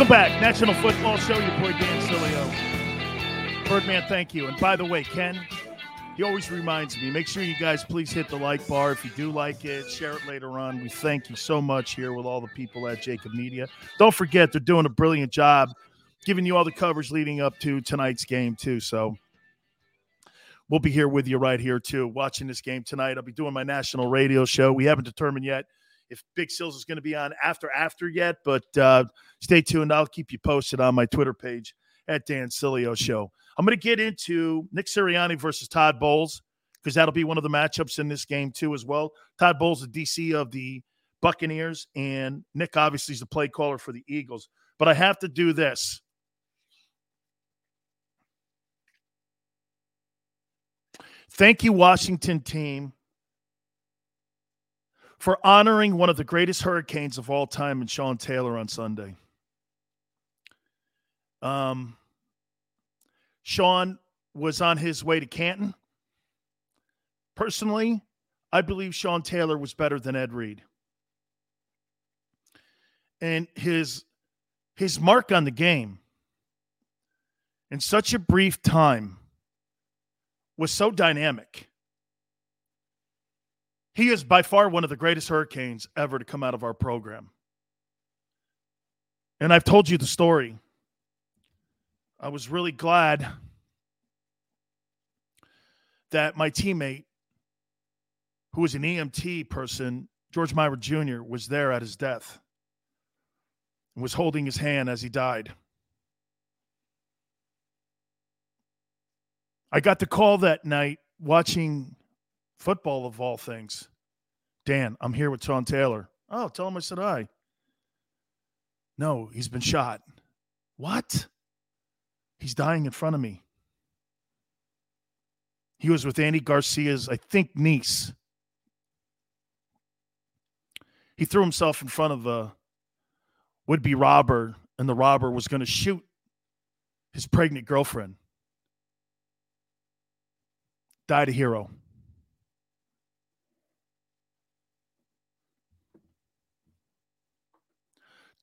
Welcome back. National Football Show. Your boy Dan Sileo. Birdman, thank you. And by the way, Ken, he always reminds me, make sure you guys please hit the like bar if you do like it. Share it later on. We thank you so much here with all the people at JAKIB Media. Don't forget, they're doing a brilliant job giving you all the coverage leading up to tonight's game, too. So we'll be here with you right here, too, watching this game tonight. I'll be doing my national radio show. We haven't determined yet if Big Sills is going to be on after after yet, but uh, stay tuned. I'll keep you posted on my Twitter page at Dan Sileo Show. I'm going to get into Nick Sirianni versus Todd Bowles because that'll be one of the matchups in this game too as well. Todd Bowles, the DC of the Buccaneers, and Nick obviously is the play caller for the Eagles. But I have to do this. Thank you, Washington team, for honoring one of the greatest hurricanes of all time in Sean Taylor on Sunday. Um, Sean was on his way to Canton. Personally, I believe Sean Taylor was better than Ed Reed. And his his mark on the game in such a brief time was so dynamic. He is by far one of the greatest Hurricanes ever to come out of our program. And I've told you the story. I was really glad that my teammate, who was an EMT person, George Myra Jr., was there at his death and was holding his hand as he died. I got the call that night watching football of all things. Dan, I'm here with Sean Taylor. Oh, tell him I said hi. No, he's been shot. What? He's dying in front of me. He was with Andy Garcia's, I think, niece. He threw himself in front of a would be robber, and the robber was going to shoot his pregnant girlfriend. Died a hero.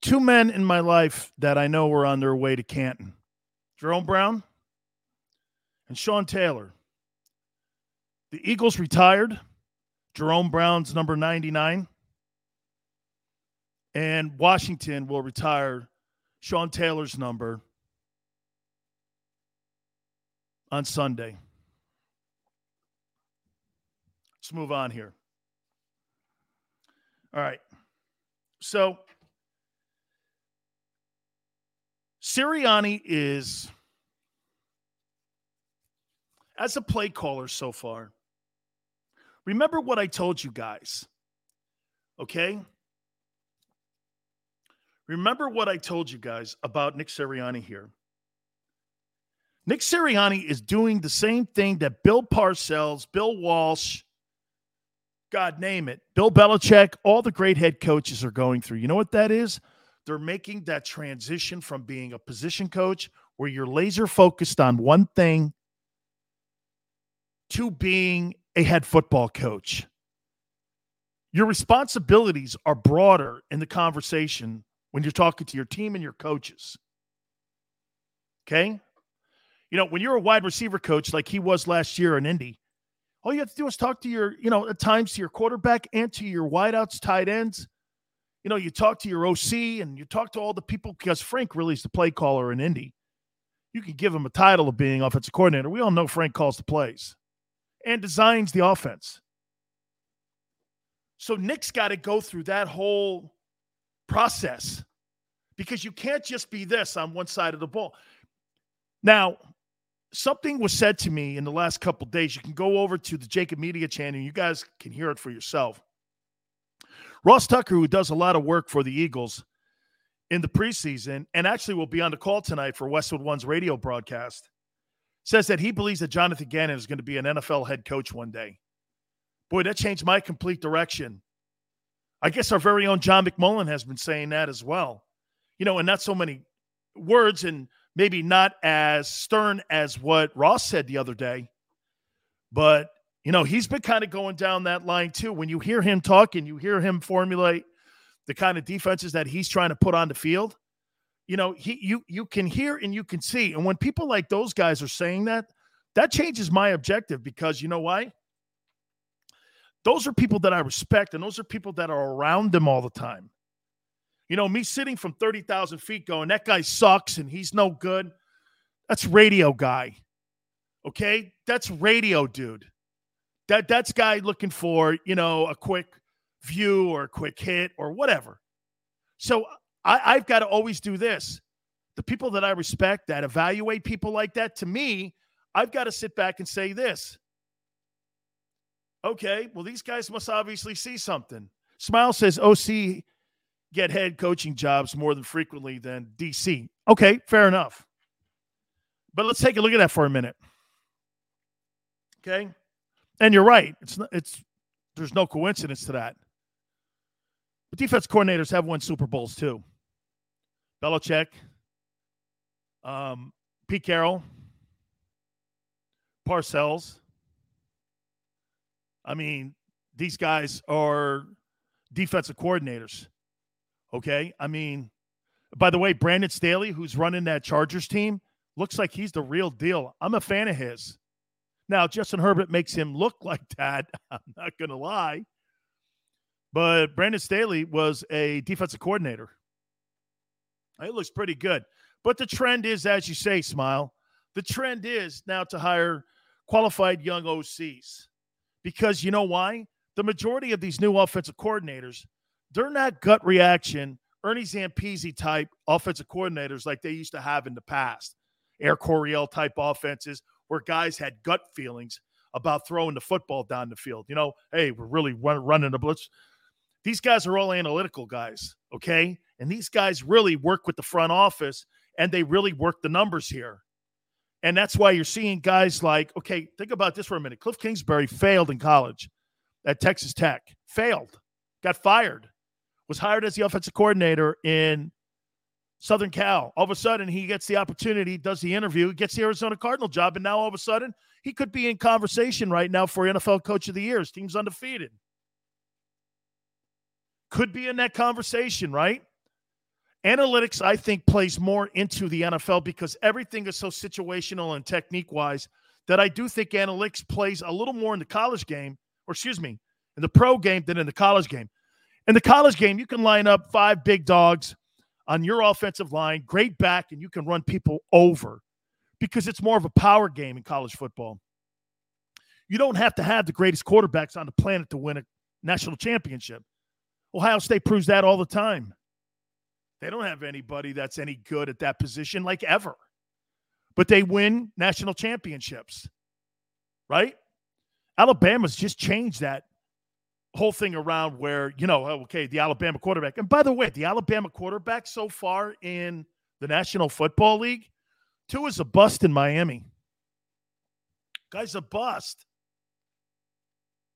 Two men in my life that I know were on their way to Canton Jerome Brown and Sean Taylor. The Eagles retired. Jerome Brown's number 99. And Washington will retire Sean Taylor's number on Sunday. Let's move on here. All right. So Sirianni is, as a play caller so far, remember what I told you guys. Okay? Remember what I told you guys about Nick Sirianni here. Nick Sirianni is doing the same thing that Bill Parcells, Bill Walsh, God name it, Bill Belichick, all the great head coaches are going through. You know what that is? They're making that transition from being a position coach where you're laser focused on one thing to being a head football coach. Your responsibilities are broader in the conversation when you're talking to your team and your coaches. Okay? You know, when you're a wide receiver coach like he was last year in Indy, all you have to do is talk to your, you know, at times to your quarterback and to your wideouts, tight ends, you know, you talk to your OC and you talk to all the people because Frank really is the play caller in Indy. You can give him a title of being offensive coordinator. We all know Frank calls the plays and designs the offense. So Nick's got to go through that whole process because you can't just be this on one side of the ball. Now, something was said to me in the last couple days. You can go over to the JAKIB Media channel. You guys can hear it for yourself. Ross Tucker, who does a lot of work for the Eagles in the preseason and actually will be on the call tonight for Westwood One's radio broadcast, says that he believes that Jonathan Gannon is going to be an NFL head coach one day. Boy, that changed my complete direction. I guess our very own John McMullen has been saying that as well. You know, and not so many words and maybe not as stern as what Ross said the other day, but you know, he's been kind of going down that line too. When you hear him talk and you hear him formulate the kind of defenses that he's trying to put on the field, you know, he you you can hear and you can see. And when people like those guys are saying that, that changes my objective because you know why? Those are people that I respect, and those are people that are around them all the time. You know, me sitting from 30,000 feet going, that guy sucks and he's no good. That's radio guy. Okay? That's radio dude. That that's guy looking for, you know, a quick view or a quick hit or whatever. So I, I've got to always do this. The people that I respect that evaluate people like that, to me, I've got to sit back and say this. Okay, well, these guys must obviously see something. Smile says oh, OC get head coaching jobs more than frequently than DC. Okay, fair enough. But let's take a look at that for a minute. Okay? And you're right. It's it's there's no coincidence to that. But defense coordinators have won Super Bowls too. Belichick, um, Pete Carroll, Parcells. I mean, these guys are defensive coordinators. Okay. I mean, by the way, Brandon Staley, who's running that Chargers team, looks like he's the real deal. I'm a fan of his. Now, Justin Herbert makes him look *laughs* like that. I'm not going to lie. But Brandon Staley was a defensive coordinator. It looks pretty good. But the trend is, as you say, Smile, the trend is now to hire qualified young OCs. Because you know why? The majority of these new offensive coordinators, they're not gut reaction, Ernie Zampese type offensive coordinators like they used to have in the past. Air Coryell type offenses where guys had gut feelings about throwing the football down the field. You know, hey, we're really run, running the blitz. These guys are all analytical guys, okay? And these guys really work with the front office and they really work the numbers here. And that's why you're seeing guys like, okay, think about this for a minute. Cliff Kingsbury failed in college at Texas Tech, failed, got fired, was hired as the offensive coordinator in Southern Cal. All of a sudden, he gets the opportunity, does the interview, gets the Arizona Cardinal job, and now all of a sudden, he could be in conversation right now for NFL Coach of the Year. His team's undefeated. Could be in that conversation, right? Analytics, I think, plays more into the NFL because everything is so situational and technique wise that I do think analytics plays a little more in the college game, or excuse me, in the pro game than in the college game. In the college game, you can line up five big dogs on your offensive line, great back, and you can run people over because it's more of a power game in college football. You don't have to have the greatest quarterbacks on the planet to win a national championship. Ohio State proves that all the time. They don't have anybody that's any good at that position, like ever. But they win national championships, right? Alabama's just changed that whole thing around where, you know, oh, okay, the Alabama quarterback. And by the way, the Alabama quarterback so far in the National Football League, Tua is a bust in Miami. Guy's a bust.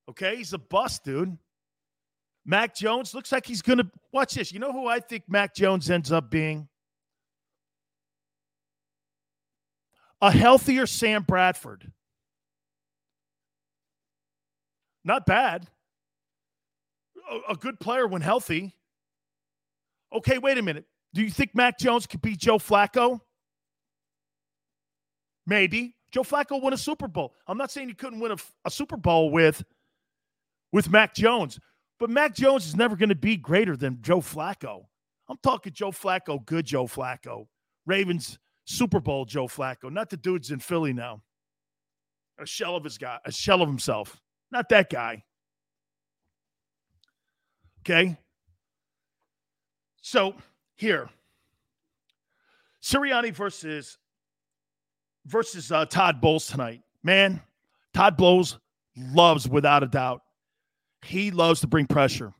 Okay, he's a bust, dude. Mac Jones looks like he's going to watch this. You know who I think Mac Jones ends up being? A healthier Sam Bradford. Not bad. A, good player when healthy. Okay, wait a minute. Do you think Mac Jones could beat Joe Flacco? Maybe. Joe Flacco won a Super Bowl. I'm not saying he couldn't win a, a Super Bowl with with Mac Jones, but Mac Jones is never going to be greater than Joe Flacco. I'm talking Joe Flacco, good Joe Flacco. Ravens Super Bowl Joe Flacco, not the dudes in Philly now. A shell of his guy, a shell of himself. Not that guy. Okay. So here, Sirianni versus versus uh, Todd Bowles tonight. Man, Todd Bowles loves without a doubt he loves to bring pressure.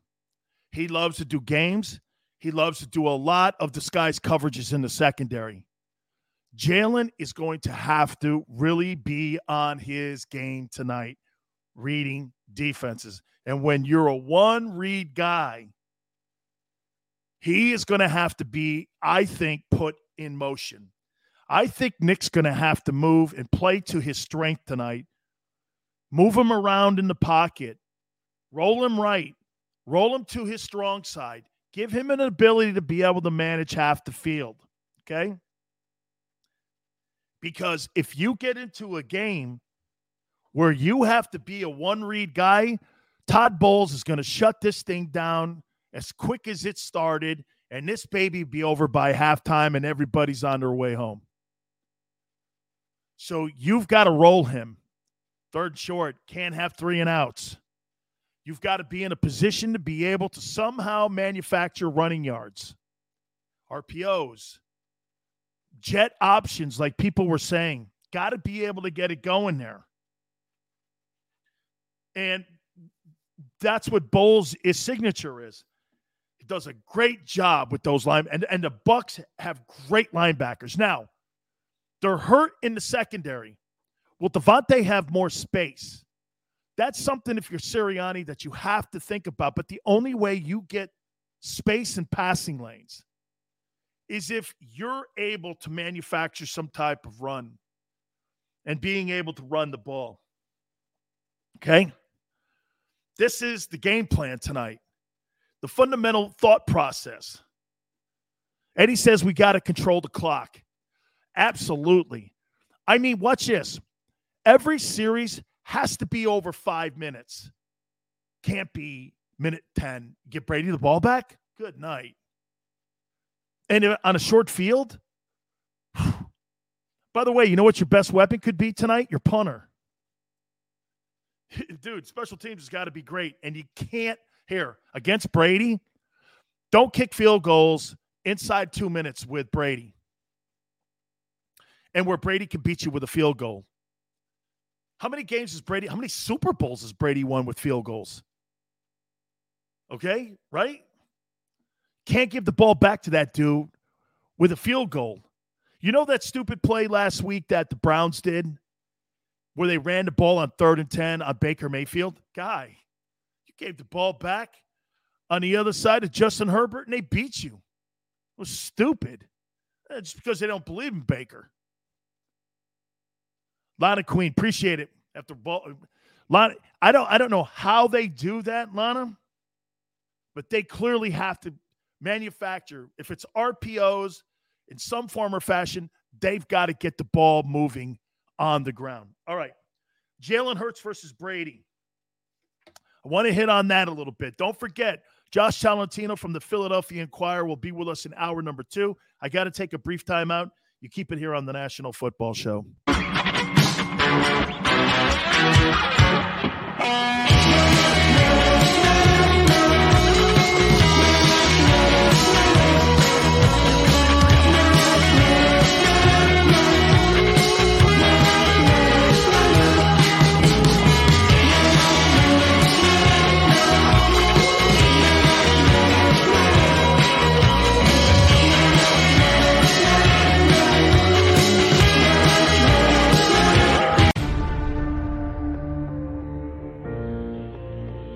He loves to do games. He loves to do a lot of disguise coverages in the secondary. Jalen is going to have to really be on his game tonight, reading defenses. And when you're a one read guy, he is going to have to be, I think, put in motion. I think Nick's going to have to move and play to his strength tonight. Move him around in the pocket. Roll him right. Roll him to his strong side. Give him an ability to be able to manage half the field. Okay? Because if you get into a game where you have to be a one read guy, Todd Bowles is going to shut this thing down as quick as it started, and this baby be over by halftime, and everybody's on their way home. So you've got to roll him. Third short, can't have three and outs. You've got to be in a position to be able to somehow manufacture running yards, RPOs, jet options, like people were saying. Got to be able to get it going there. And that's what Bowles' his signature is. He does a great job with those line and, and the Bucs have great linebackers. Now, they're hurt in the secondary. Will DeVonta have more space? That's something if you're Sirianni that you have to think about. But the only way you get space in passing lanes is if you're able to manufacture some type of run and being able to run the ball. Okay? This is the game plan tonight. The fundamental thought process. Eddie says we got to control the clock. Absolutely. I mean, watch this. Every series has to be over five minutes. Can't be minute 10. Get Brady the ball back? Good night. And on a short field, *sighs* by the way, you know what your best weapon could be tonight? Your punter. *laughs* Dude, special teams has got to be great. And you can't, here, against Brady, don't kick field goals inside two minutes with Brady. And where Brady can beat you with a field goal. How many games has Brady, how many Super Bowls has Brady won with field goals? Okay, right? Can't give the ball back to that dude with a field goal. You know that stupid play last week that the Browns did where they ran the ball on third and 10 on Baker Mayfield? Guy, you gave the ball back on the other side of Justin Herbert and they beat you. It was stupid. Eh, just because they don't believe in Baker. Lana Queen, appreciate it. After ball, Lana, I don't, I don't know how they do that, Lana, but they clearly have to manufacture. If it's RPOs, in some form or fashion, they've got to get the ball moving on the ground. All right. Jalen Hurts versus Brady. I want to hit on that a little bit. Don't forget, Josh Tolentino from the Philadelphia Inquirer will be with us in hour number two. I got to take a brief timeout. You keep it here on the National Football Show.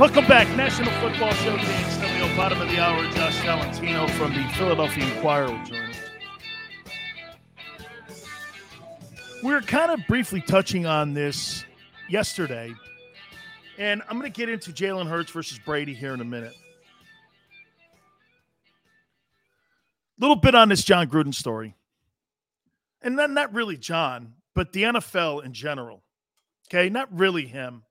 Welcome back. National Football Show, Sileo, bottom of the hour. Josh Tolentino from the Philadelphia Inquirer will join us. We were kind of briefly touching on this yesterday, and I'm going to get into Jalen Hurts versus Brady here in a minute. A little bit on this Jon Gruden story. And then not really Jon, but the NFL in general. Okay, not really him.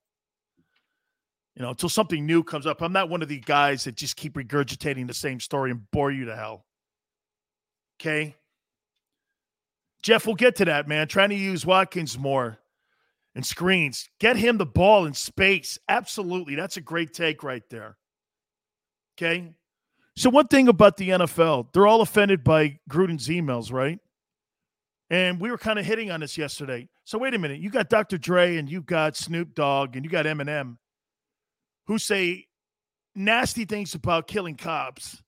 You know, until something new comes up. I'm not one of the guys that just keep regurgitating the same story and bore you to hell. Okay. Jeff, we'll get to that, man. Trying to use Watkins more and screens. Get him the ball in space. Absolutely. That's a great take right there. Okay. So, one thing about the NFL, they're all offended by Gruden's emails, right? And we were kind of hitting on this yesterday. So, wait a minute. You got Dr. Dre and you got Snoop Dogg and you got Eminem who say nasty things about killing cops.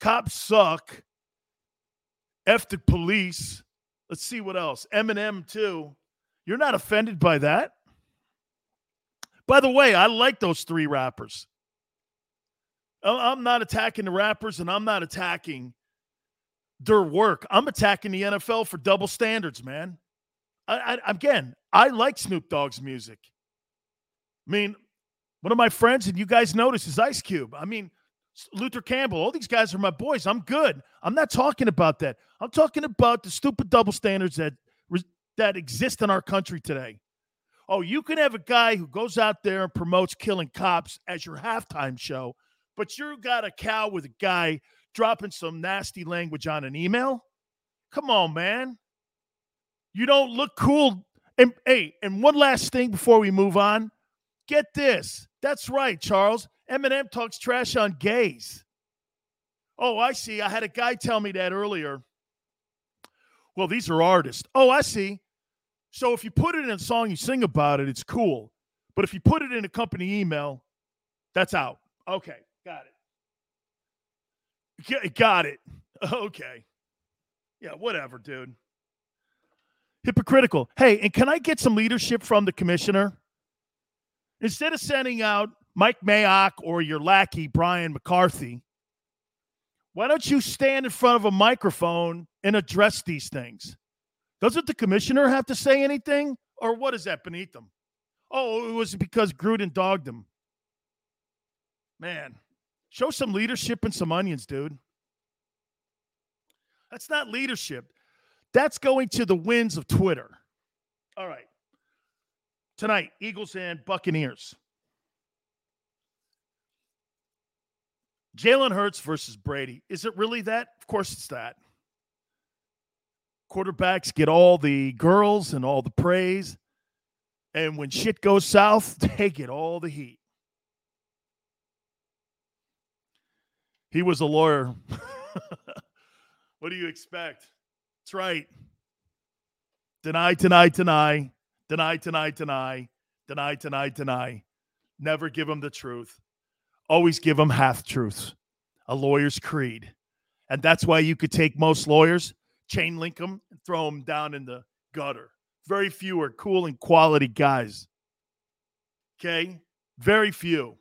Cops suck. F the police. Let's see what else. Eminem, too. You're not offended by that? By the way, I like those three rappers. I'm not attacking the rappers and I'm not attacking their work. I'm attacking the NFL for double standards, man. I, I, again, I like Snoop Dogg's music. I mean, one of my friends, and you guys notice, is Ice Cube. I mean, Luther Campbell, all these guys are my boys. I'm good. I'm not talking about that. I'm talking about the stupid double standards that that exist in our country today. Oh, you can have a guy who goes out there and promotes killing cops as your halftime show, but you got a cow with a guy dropping some nasty language on an email? Come on, man. You don't look cool. And hey, and one last thing before we move on. Get this. That's right, Charles. Eminem talks trash on gays. Oh, I see. I had a guy tell me that earlier. Well, these are artists. Oh, I see. So if you put it in a song, you sing about it, it's cool. But if you put it in a company email, that's out. Okay, got it. got it. *laughs* Okay. Yeah, whatever, dude. Hypocritical. Hey, and can I get some leadership from the commissioner? Instead of sending out Mike Mayock or your lackey, Brian McCarthy, why don't you stand in front of a microphone and address these things? Doesn't the commissioner have to say anything? Or what is that beneath them? Oh, it was because Gruden dogged him. Man, show some leadership and some onions, dude. That's not leadership. That's going to the winds of Twitter. All right. Tonight, Eagles and Buccaneers. Jalen Hurts versus Brady. Is it really that? Of course it's that. Quarterbacks get all the girls and all the praise. And when shit goes south, *laughs* they get all the heat. He was a lawyer. *laughs* what do you expect? That's right. Deny, deny, deny, deny, deny, deny, deny, deny, deny. Never give him the truth. Always give them half truths. A lawyer's creed. And that's why you could take most lawyers chain link them, and throw them down in the gutter. Very few are cool and quality guys. Okay? Very few.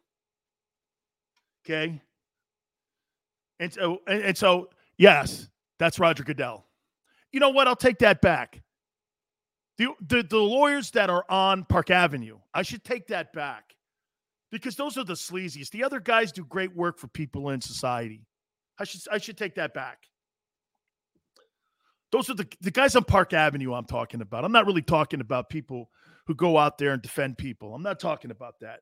Okay? And so, and, and so, yes, that's Roger Goodell. You know what? I'll take that back. The, the, the lawyers that are on Park Avenue, I should take that back because those are the sleaziest. The other guys do great work for people in society. I should I should take that back. Those are the, the guys on Park Avenue I'm talking about. I'm not really talking about people who go out there and defend people. I'm not talking about that.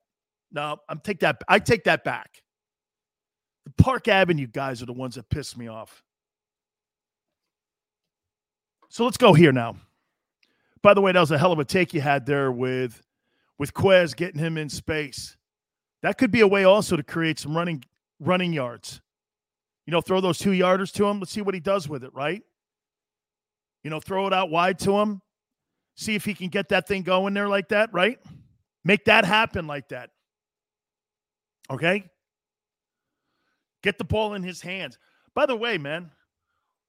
No, I'm take that I take that back. The Park Avenue guys are the ones that piss me off. So let's go here now. By the way, that was a hell of a take you had there with with Quez getting him in space. That could be a way also to create some running running yards. You know, throw those two yarders to him. Let's see what he does with it, right? You know, throw it out wide to him. See if he can get that thing going there like that, right? Make that happen like that. Okay? Get the ball in his hands. By the way, man,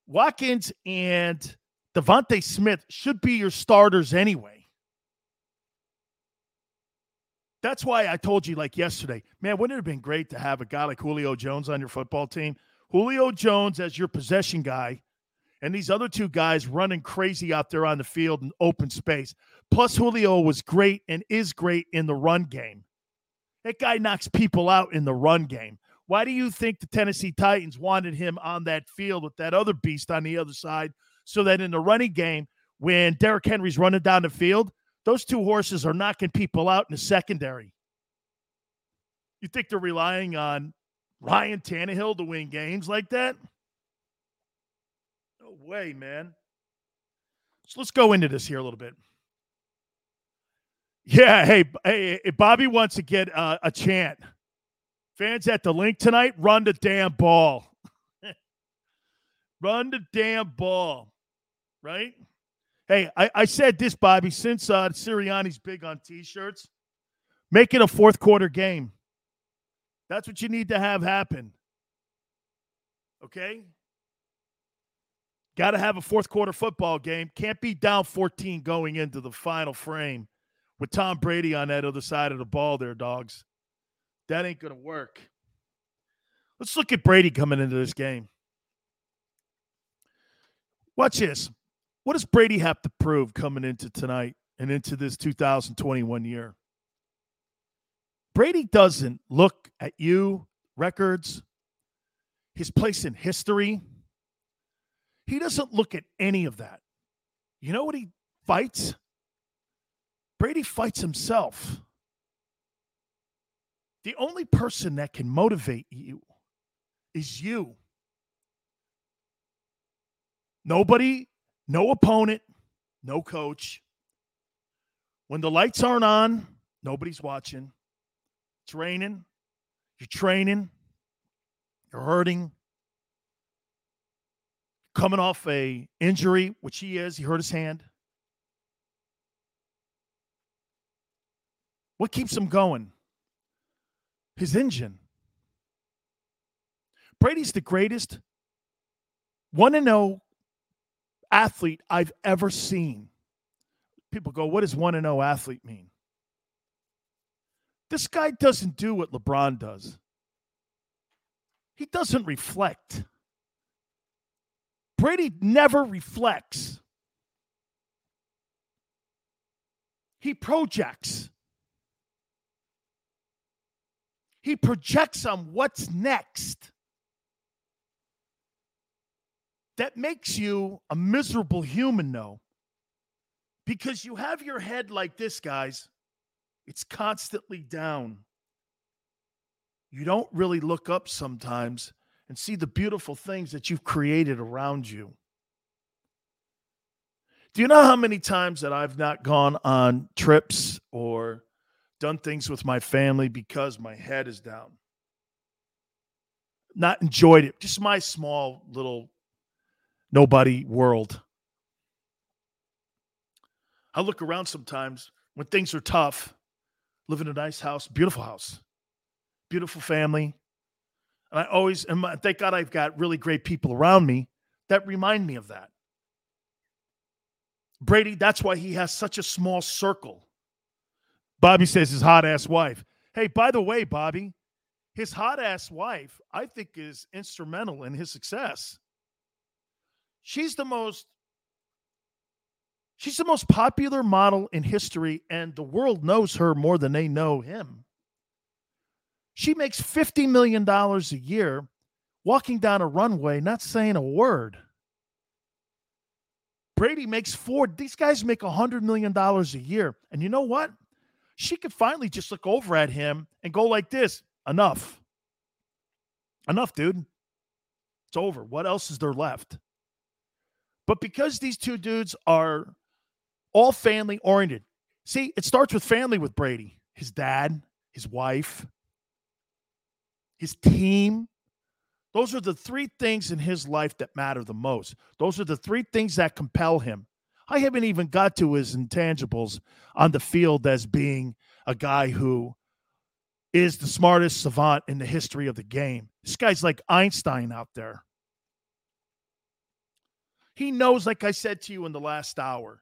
Watkins and DeVonta Smith should be your starters anyway. That's why I told you, like yesterday, man, wouldn't it have been great to have a guy like Julio Jones on your football team? Julio Jones as your possession guy and these other two guys running crazy out there on the field in open space. Plus, Julio was great and is great in the run game. That guy knocks people out in the run game. Why do you think the Tennessee Titans wanted him on that field with that other beast on the other side so that in the running game, when Derrick Henry's running down the field, those two horses are knocking people out in the secondary? You think they're relying on Ryan Tannehill to win games like that? No way, man. So let's go into this here a little bit. Yeah, hey, hey, Bobby wants to get uh, a chant. Fans at the Linc tonight, run the damn ball. *laughs* run the damn ball. Right? Hey, I, I said this, Bobby, since uh, Sirianni's big on t shirts, make it a fourth quarter game. That's what you need to have happen. Okay? Got to have a fourth quarter football game. Can't be down 14 going into the final frame with Tom Brady on that other side of the ball there, dogs. That ain't going to work. Let's look at Brady coming into this game. Watch this. What does Brady have to prove coming into tonight and into this 2021 year? Brady doesn't look at you, records, his place in history. He doesn't look at any of that. You know what he fights? Brady fights himself. The only person that can motivate you is you. Nobody, no opponent, no coach. When the lights aren't on, nobody's watching. It's raining. You're training. You're hurting. Coming off a injury, which he is. He hurt his hand. What keeps him going? his engine. Brady's the greatest 1 0 athlete I've ever seen. People go, what does 1 0 athlete mean? This guy doesn't do what LeBron does. He doesn't reflect. Brady never reflects. He projects. He projects on what's next. That makes you a miserable human, though, because you have your head like this, guys. It's constantly down. You don't really look up sometimes and see the beautiful things that you've created around you. Do you know how many times that I've not gone on trips or done things with my family because my head is down. Not enjoyed it. Just my small little nobody world. I look around sometimes when things are tough, live in a nice house, beautiful house, beautiful family. And I always, and my, thank God I've got really great people around me that remind me of that. Brady, that's why he has such a small circle Bobby says his hot ass wife. Hey, by the way, Bobby, his hot ass wife, I think, is instrumental in his success. She's the most she's the most popular model in history, and the world knows her more than they know him. She makes $50 million a year walking down a runway, not saying a word. Brady makes four, these guys make $100 million a year. And you know what? she could finally just look over at him and go like this enough. Enough, dude. It's over. What else is there left? But because these two dudes are all family oriented, see, it starts with family with Brady his dad, his wife, his team. Those are the three things in his life that matter the most. Those are the three things that compel him. I haven't even got to his intangibles on the field as being a guy who is the smartest savant in the history of the game. This guy's like Einstein out there. He knows, like I said to you in the last hour,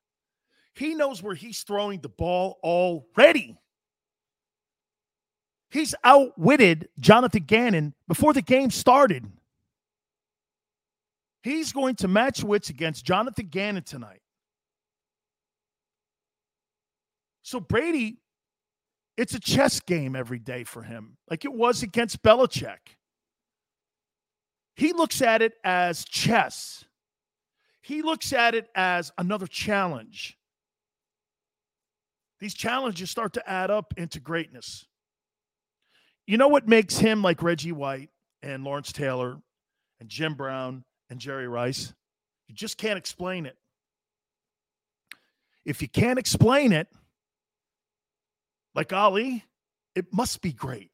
he knows where he's throwing the ball already. He's outwitted Jonathan Gannon before the game started. He's going to match wits against Jonathan Gannon tonight. So Brady, it's a chess game every day for him, like it was against Belichick. He looks at it as chess. He looks at it as another challenge. These challenges start to add up into greatness. You know what makes him like Reggie White and Lawrence Taylor and Jim Brown and Jerry Rice? You just can't explain it. If you can't explain it, like Ali, it must be great.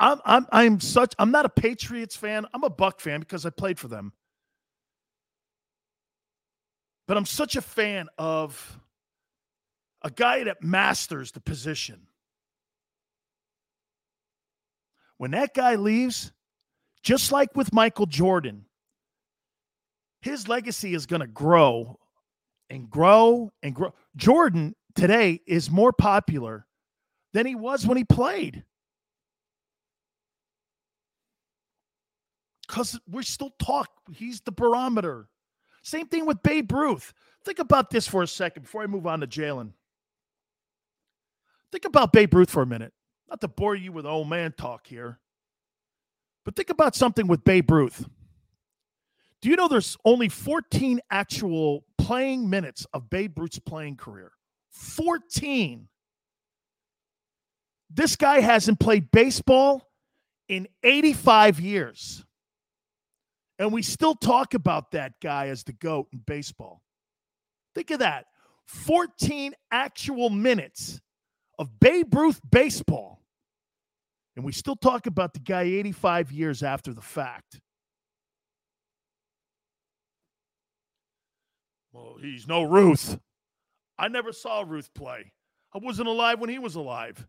I'm I'm I'm such I'm not a Patriots fan. I'm a Buc fan because I played for them. But I'm such a fan of a guy that masters the position. When that guy leaves, just like with Michael Jordan, his legacy is going to grow and grow and grow. Jordan today is more popular than he was when he played. Because we're still talk. He's the barometer. Same thing with Babe Ruth. Think about this for a second before I move on to Jalen. Think about Babe Ruth for a minute. Not to bore you with old man talk here, but think about something with Babe Ruth. Do you know there's only 14 actual playing minutes of Babe Ruth's playing career? 14. This guy hasn't played baseball in 85 years. And we still talk about that guy as the GOAT in baseball. Think of that 14 actual minutes of Babe Ruth baseball. And we still talk about the guy 85 years after the fact. Well, he's no Ruth. I never saw Ruth play. I wasn't alive when he was alive.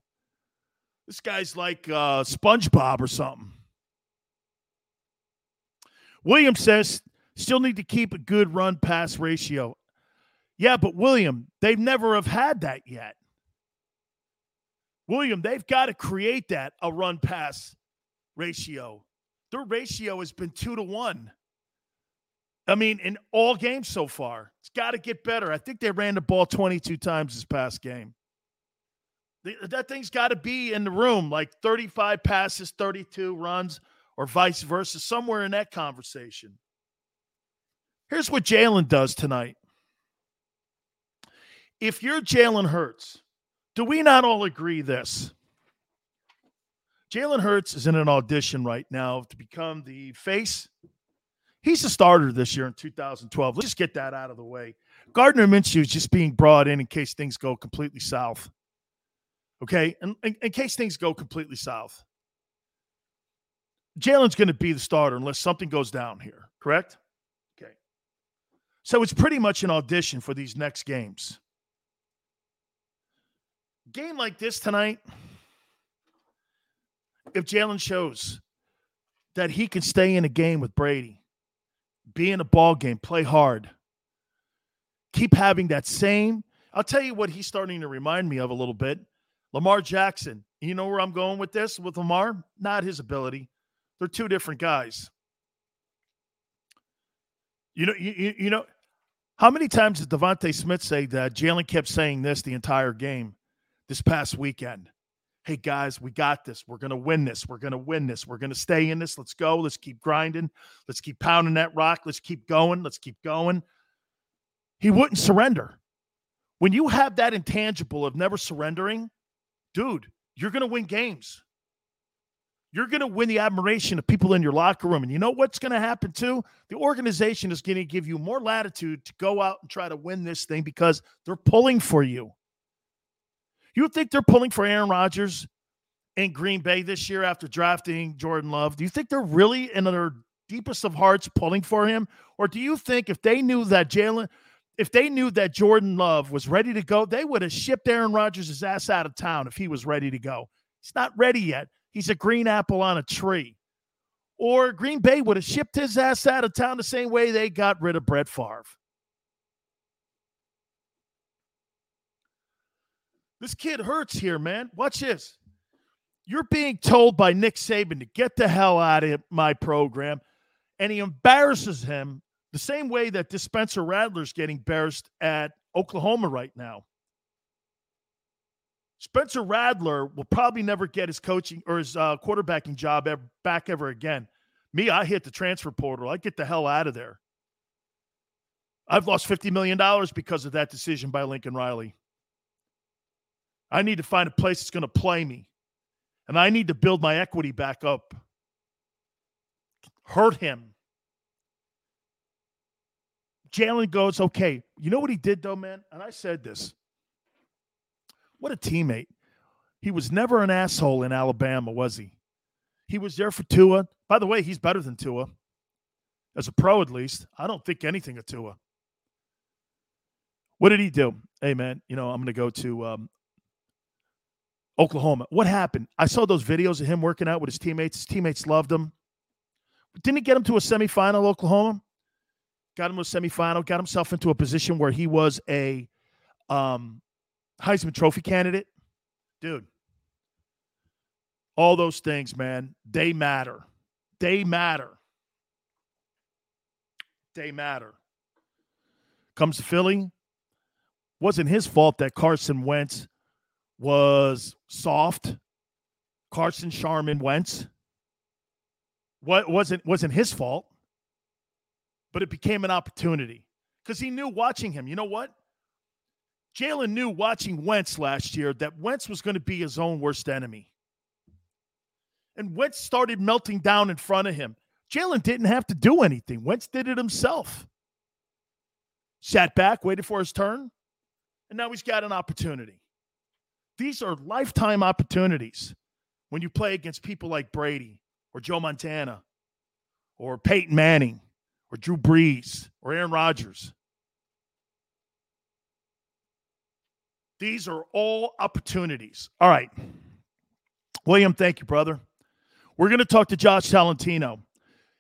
This guy's like uh, SpongeBob or something. William says still need to keep a good run pass ratio. Yeah, but William, they've never have had that yet. William, they've got to create that a run pass ratio. Their ratio has been two to one. I mean, in all games so far, it's got to get better. I think they ran the ball 22 times this past game. That thing's got to be in the room like 35 passes, 32 runs, or vice versa, somewhere in that conversation. Here's what Jalen does tonight. If you're Jalen Hurts, do we not all agree this? Jalen Hurts is in an audition right now to become the face. He's a starter this year in 2012. Let's just get that out of the way. Gardner Minshew is just being brought in in case things go completely south. Okay, in, in, in case things go completely south. Jalen's going to be the starter unless something goes down here, correct? Okay. So it's pretty much an audition for these next games game like this tonight, if Jalen shows that he can stay in a game with Brady, be in a ball game, play hard, keep having that same. I'll tell you what he's starting to remind me of a little bit. Lamar Jackson. You know where I'm going with this with Lamar? Not his ability. They're two different guys. You know, you, you know, how many times did DeVonta Smith say that Jalen kept saying this the entire game? this past weekend. Hey guys, we got this. We're to win this. We're to win this. We're to stay in this. Let's go. Let's keep grinding. Let's keep pounding that rock. Let's keep going. Let's keep going. He wouldn't surrender. When you have that intangible of never surrendering, dude, you're to win games. You're going to win the admiration of people in your locker room. And you know what's going to happen too? The organization is going to give you more latitude to go out and try to win this thing because they're pulling for you. You think they're pulling for Aaron Rodgers in Green Bay this year after drafting Jordan Love? Do you think they're really in their deepest of hearts pulling for him? Or do you think if they knew that Jalen, if they knew that Jordan Love was ready to go, they would have shipped Aaron Rodgers' ass out of town if he was ready to go? He's not ready yet. He's a green apple on a tree. Or Green Bay would have shipped his ass out of town the same way they got rid of Brett Favre. This kid hurts here, man. Watch this. You're being told by Nick Saban to get the hell out of my program, and he embarrasses him the same way that this Spencer Rattler's getting embarrassed at Oklahoma right now. Spencer Rattler will probably never get his coaching or his uh, quarterbacking job ever, back ever again. Me, I hit the transfer portal. I get the hell out of there. I've lost $50 million because of that decision by Lincoln Riley. I need to find a place that's going to play me. And I need to build my equity back up. Hurt him. Jalen goes, okay. You know what he did, though, man? And I said this. What a teammate. He was never an asshole in Alabama, was he? He was there for Tua. By the way, he's better than Tua. As a pro, at least. I don't think anything of Tua. What did he do? Hey, man, you know, I'm going to go to um, Oklahoma. What happened? I saw those videos of him working out with his teammates. His teammates loved him. Didn't he get him to a semifinal, Oklahoma? Got him to a semifinal, got himself into a position where he was a um, Heisman Trophy candidate. Dude, all those things, man, they matter. They matter. They matter. Comes to Philly. Wasn't his fault that Carson Wentz was soft. Carson Charmin Wentz. What wasn't wasn't his fault, but it became an opportunity because he knew watching him. You know what? Jalen knew watching Wentz last year that Wentz was going to be his own worst enemy. And Wentz started melting down in front of him. Jalen didn't have to do anything. Wentz did it himself. Sat back, waited for his turn, and now he's got an opportunity. These are lifetime opportunities when you play against people like Brady or Joe Montana or Peyton Manning or Drew Brees or Aaron Rodgers. These are all opportunities. All right. William, thank you, brother. We're going to talk to Josh Tolentino,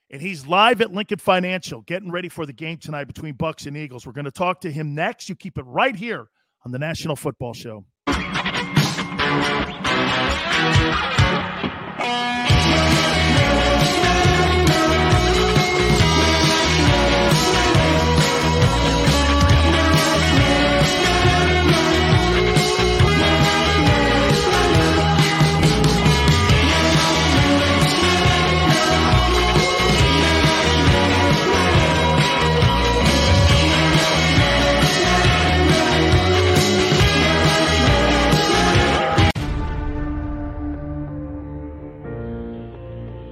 and he's live at Lincoln Financial, getting ready for the game tonight between Bucs and Eagles. We're going to talk to him next. You keep it right here on the National Football Show.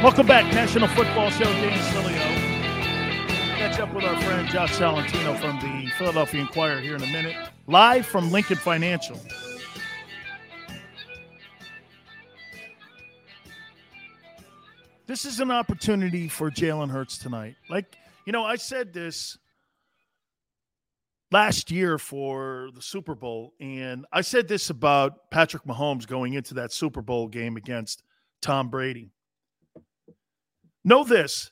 Welcome back, National Football Show. Dan Sileo. Catch up with our friend Josh Tolentino from the Philadelphia Inquirer here in a minute. Live from Lincoln Financial. This is an opportunity for Jalen Hurts tonight. Like, you know, I said this last year for the Super Bowl, and I said this about Patrick Mahomes going into that Super Bowl game against Tom Brady. Know this.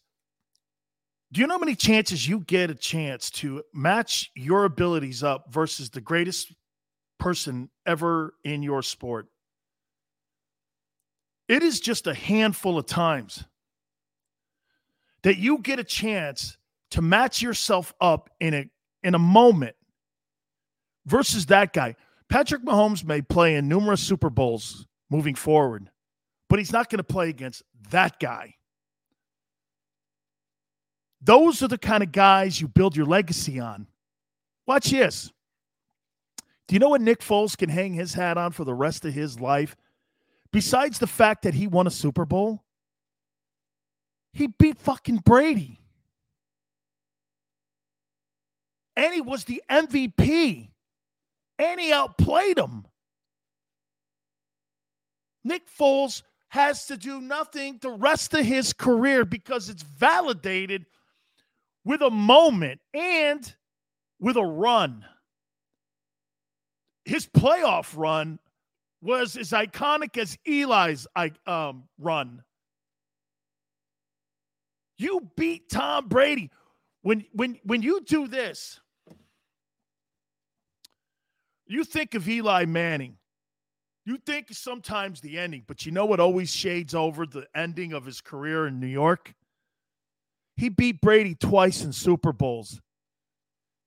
Do you know how many chances you get a chance to match your abilities up versus the greatest person ever in your sport? It is just a handful of times that you get a chance to match yourself up in a in a moment versus that guy. Patrick Mahomes may play in numerous Super Bowls moving forward, but he's not going to play against that guy. Those are the kind of guys you build your legacy on. Watch this. Do you know what Nick Foles can hang his hat on for the rest of his life? Besides the fact that he won a Super Bowl, he beat fucking Brady. And he was the MVP. And he outplayed him. Nick Foles has to do nothing the rest of his career because it's validated with a moment and with a run. His playoff run was as iconic as Eli's um, run. You beat Tom Brady. When when when you do this, you think of Eli Manning. You think sometimes the ending, but you know what always shades over the ending of his career in New York? He beat Brady twice in Super Bowls.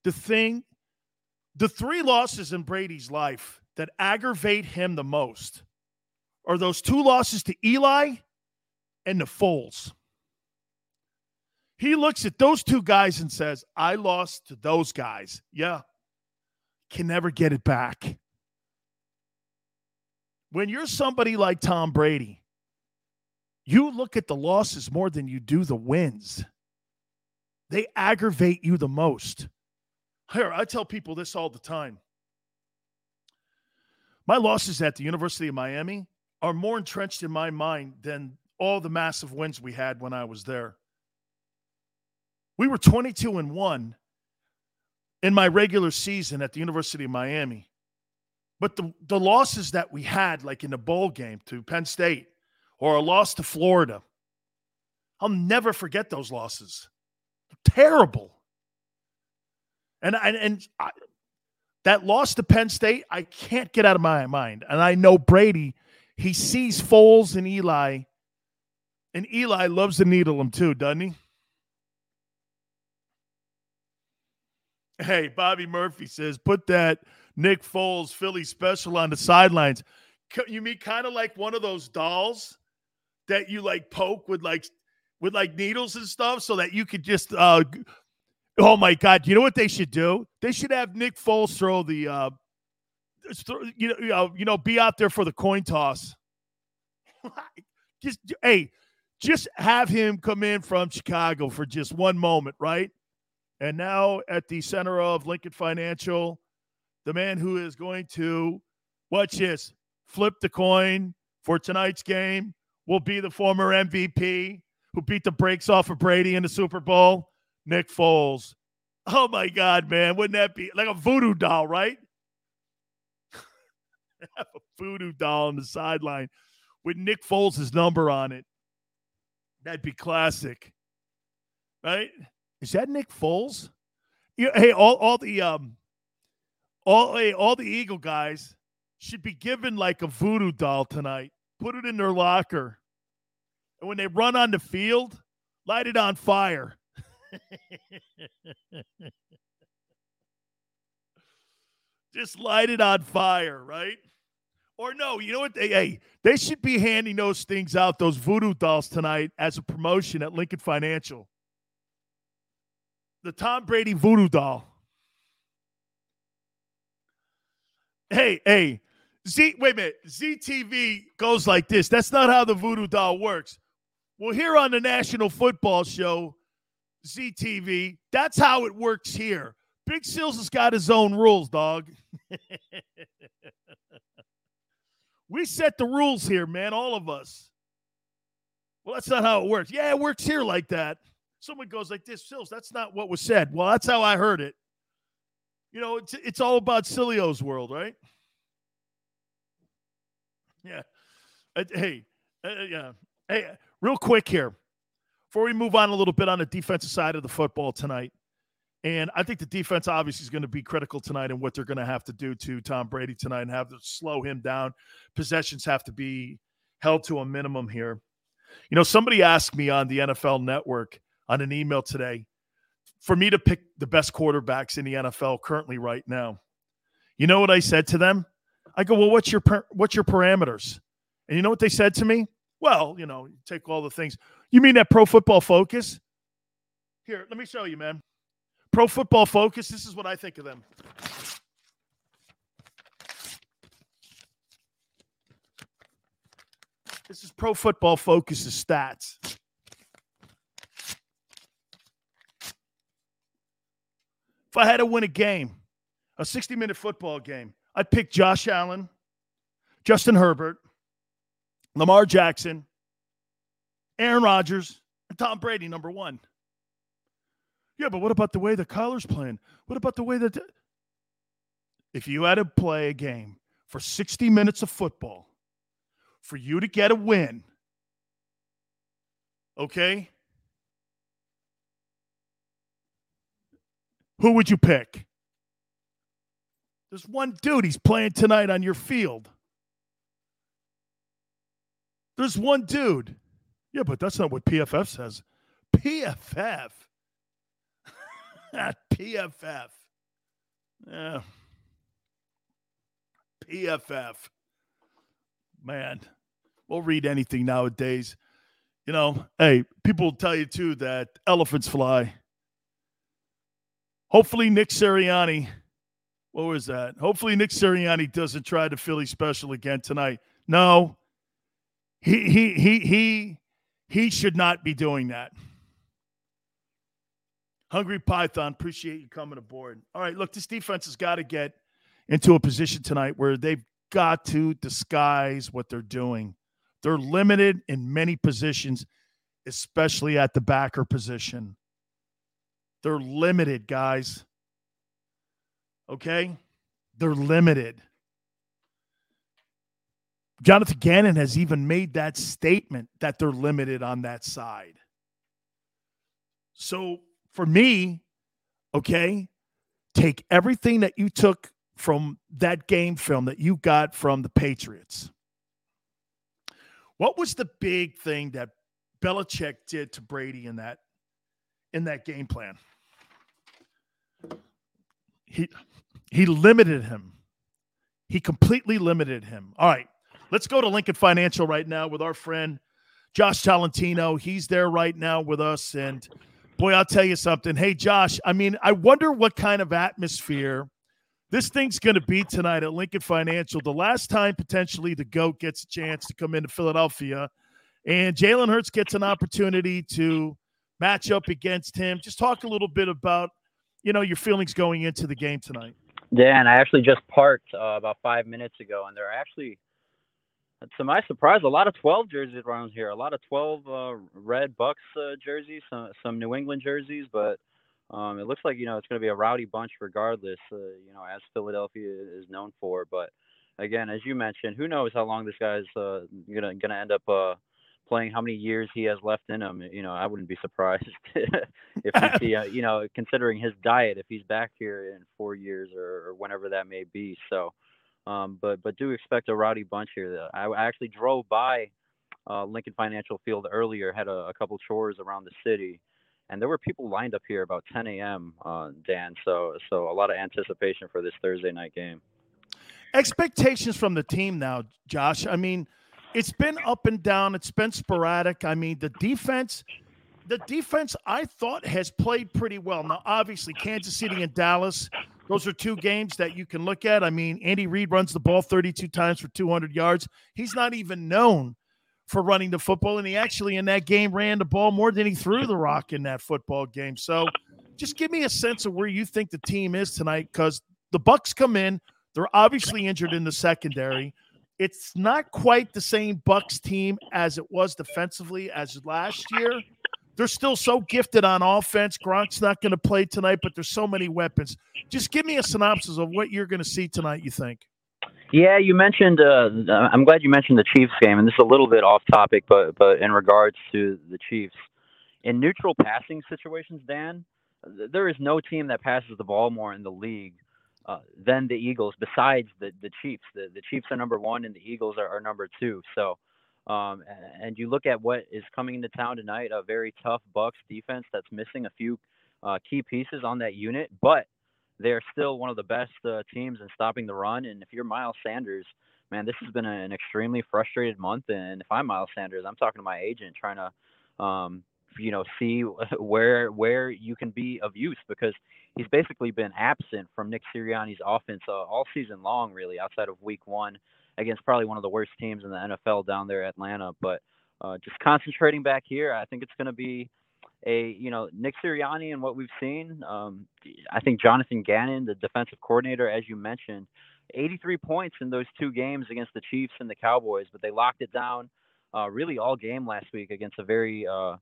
The thing, the three losses in Brady's life that aggravate him the most are those two losses to Eli and the Foles. He looks at those two guys and says, I lost to those guys. Yeah. Can never get it back. When you're somebody like Tom Brady, you look at the losses more than you do the wins. They aggravate you the most. Here, I tell people this all the time. My losses at the University of Miami are more entrenched in my mind than all the massive wins we had when I was there. We were 22 and 1 in my regular season at the University of Miami. But the, the losses that we had, like in the bowl game to Penn State or a loss to Florida, I'll never forget those losses. Terrible. And, and, and I, that loss to Penn State, I can't get out of my mind. And I know Brady, he sees Foles and Eli, and Eli loves to needle him too, doesn't he? Hey, Bobby Murphy says, put that Nick Foles Philly special on the sidelines. You mean kind of like one of those dolls that you like poke with like with like needles and stuff so that you could just uh oh my god, you know what they should do? They should have Nick Foles throw the uh know, you know, you know be out there for the coin toss. *laughs* just hey, just have him come in from Chicago for just one moment, right? And now at the center of Lincoln Financial, the man who is going to, watch this, flip the coin for tonight's game will be the former MVP who beat the brakes off of Brady in the Super Bowl, Nick Foles. Oh my God, man. Wouldn't that be like a voodoo doll, right? *laughs* Have a voodoo doll on the sideline with Nick Foles' number on it. That'd be classic. Right? Is that Nick Foles? Yeah, hey, all, all the um all hey, all the Eagle guys should be given like a voodoo doll tonight. Put it in their locker. And when they run on the field, light it on fire. *laughs* Just light it on fire, right? Or no, you know what? They, hey, they should be handing those things out, those voodoo dolls tonight as a promotion at Lincoln Financial the Tom Brady voodoo doll. Hey, hey, Z, wait a minute. ZTV goes like this. That's not how the voodoo doll works. Well, here on the National Football Show, ZTV, that's how it works here. Big Seals has got his own rules, dog. *laughs* we set the rules here, man, all of us. Well, that's not how it works. Yeah, it works here like that. Someone goes like this, Sills, that's not what was said. Well, that's how I heard it. You know, it's it's all about Sileo's world, right? Yeah. Uh, hey, uh, yeah. Hey, real quick here, before we move on a little bit on the defensive side of the football tonight, and I think the defense obviously is going to be critical tonight and what they're going to have to do to Tom Brady tonight and have to slow him down. Possessions have to be held to a minimum here. You know, somebody asked me on the NFL network on an email today for me to pick the best quarterbacks in the NFL currently right now. You know what I said to them? I go, "Well, what's your what's your parameters?" And you know what they said to me? Well, you know, take all the things. You mean that pro football focus? Here, let me show you, man. Pro Football Focus, this is what I think of them. This is Pro Football Focus's stats. If I had to win a game, a 60 minute football game, I'd pick Josh Allen, Justin Herbert, Lamar Jackson, Aaron Rodgers, and Tom Brady, number one. Yeah, but what about the way the colors playing? What about the way that if you had to play a game for 60 minutes of football for you to get a win, okay? Who would you pick? There's one dude he's playing tonight on your field. There's one dude. Yeah, but that's not what PFF says. PFF PFF. *laughs* Yeah. PFF. Man, we'll read anything nowadays. You know, hey, people will tell you too that elephants fly. Hopefully, Nick Sirianni, what was that? Hopefully, Nick Sirianni doesn't try the Philly special again tonight. No, he he he he he should not be doing that. Hungry Python, appreciate you coming aboard. All right, look, this defense has got to get into a position tonight where they've got to disguise what they're doing. They're limited in many positions, especially at the backer position. They're limited, guys. Okay? They're limited. Jonathan Gannon has even made that statement that they're limited on that side. So for me, okay, take everything that you took from that game film that you got from the Patriots. What was the big thing that Belichick did to Brady in that in that game plan? He he limited him. He completely limited him. All right, let's go to Lincoln Financial right now with our friend Josh Tolentino. He's there right now with us, and Boy, I'll tell you something. Hey, Josh, I mean, I wonder what kind of atmosphere this thing's going to be tonight at Lincoln Financial. The last time potentially the GOAT gets a chance to come into Philadelphia and Jalen Hurts gets an opportunity to match up against him. Just talk a little bit about, you know, your feelings going into the game tonight. Dan, I actually just parked uh, about five minutes ago, and there are actually to my surprise, a lot of 12 jerseys around here. A lot of 12 uh, red Bucs uh, jerseys, some some New England jerseys, but um, it looks like you know it's going to be a rowdy bunch regardless. Uh, you know, as Philadelphia is known for. But again, as you mentioned, who knows how long this guy's uh, gonna gonna end up uh, playing? How many years he has left in him? You know, I wouldn't be surprised *laughs* if we *laughs* see. Uh, you know, considering his diet, if he's back here in four years or, or whenever that may be. So. Um, but but do expect a rowdy bunch here. I, actually drove by uh, Lincoln Financial Field earlier, had a, a, couple chores around the city, and there were people lined up here about 10 a.m. Uh, Dan, so so a lot of anticipation for this Thursday night game. Expectations from the team now, Josh. I mean, it's been up and down. It's been sporadic. I mean, the defense. The defense, I thought, has played pretty well. Now, obviously, Kansas City and Dallas those are two games that you can look at. I mean, Andy Reid runs the ball 32 times for 200 yards. He's not even known for running the football, and he actually in that game ran the ball more than he threw the rock in that football game. So, just give me a sense of where you think the team is tonight, because the Bucs come in, they're obviously injured in the secondary. It's not quite the same Bucs team as it was defensively as last year. They're still so gifted on offense. Gronk's not going to play tonight, but there's so many weapons. Just give me a synopsis of what you're going to see tonight. You think? Yeah, you mentioned. Uh, I'm glad you mentioned the Chiefs game, and this is a little bit off topic, but but in regards to the Chiefs, in neutral passing situations, Dan, there is no team that passes the ball more in the league uh, than the Eagles, besides the the Chiefs. The the Chiefs are number one, and the Eagles are, are number two. So, um, and you look at what is coming into town tonight, a very tough Bucs defense that's missing a few uh, key pieces on that unit, but they're still one of the best uh, teams in stopping the run. And if you're Miles Sanders, man, this has been an extremely frustrated month. And if I'm Miles Sanders, I'm talking to my agent trying to, um, you know, see *laughs* where where you can be of use because he's basically been absent from Nick Sirianni's offense uh, all season long, really, outside of Week One against probably one of the worst teams in the NFL down there, Atlanta. But uh, just concentrating back here, I think it's going to be a you know Nick Sirianni and what we've seen. Um, I think Jonathan Gannon, the defensive coordinator, as you mentioned, 83 points in those two games against the Chiefs and the Cowboys, but they locked it down uh, really all game last week against a very uh,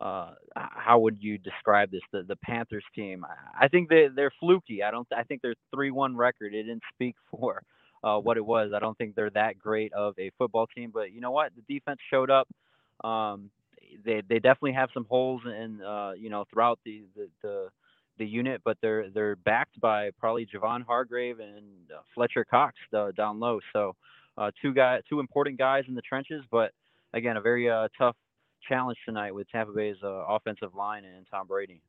uh, how would you describe this? The the Panthers team. I think they they're fluky. I don't. I think their three one record. It didn't speak for uh, what it was. I don't think they're that great of a football team. But you know what? The defense showed up. Um, they they definitely have some holes in uh, you know throughout the, the the the unit, but they're they're backed by probably Javon Hargrave and uh, Fletcher Cox uh, down low. So uh, two guys, two important guys in the trenches, but again, a very tough challenge tonight with Tampa Bay's offensive line and Tom Brady.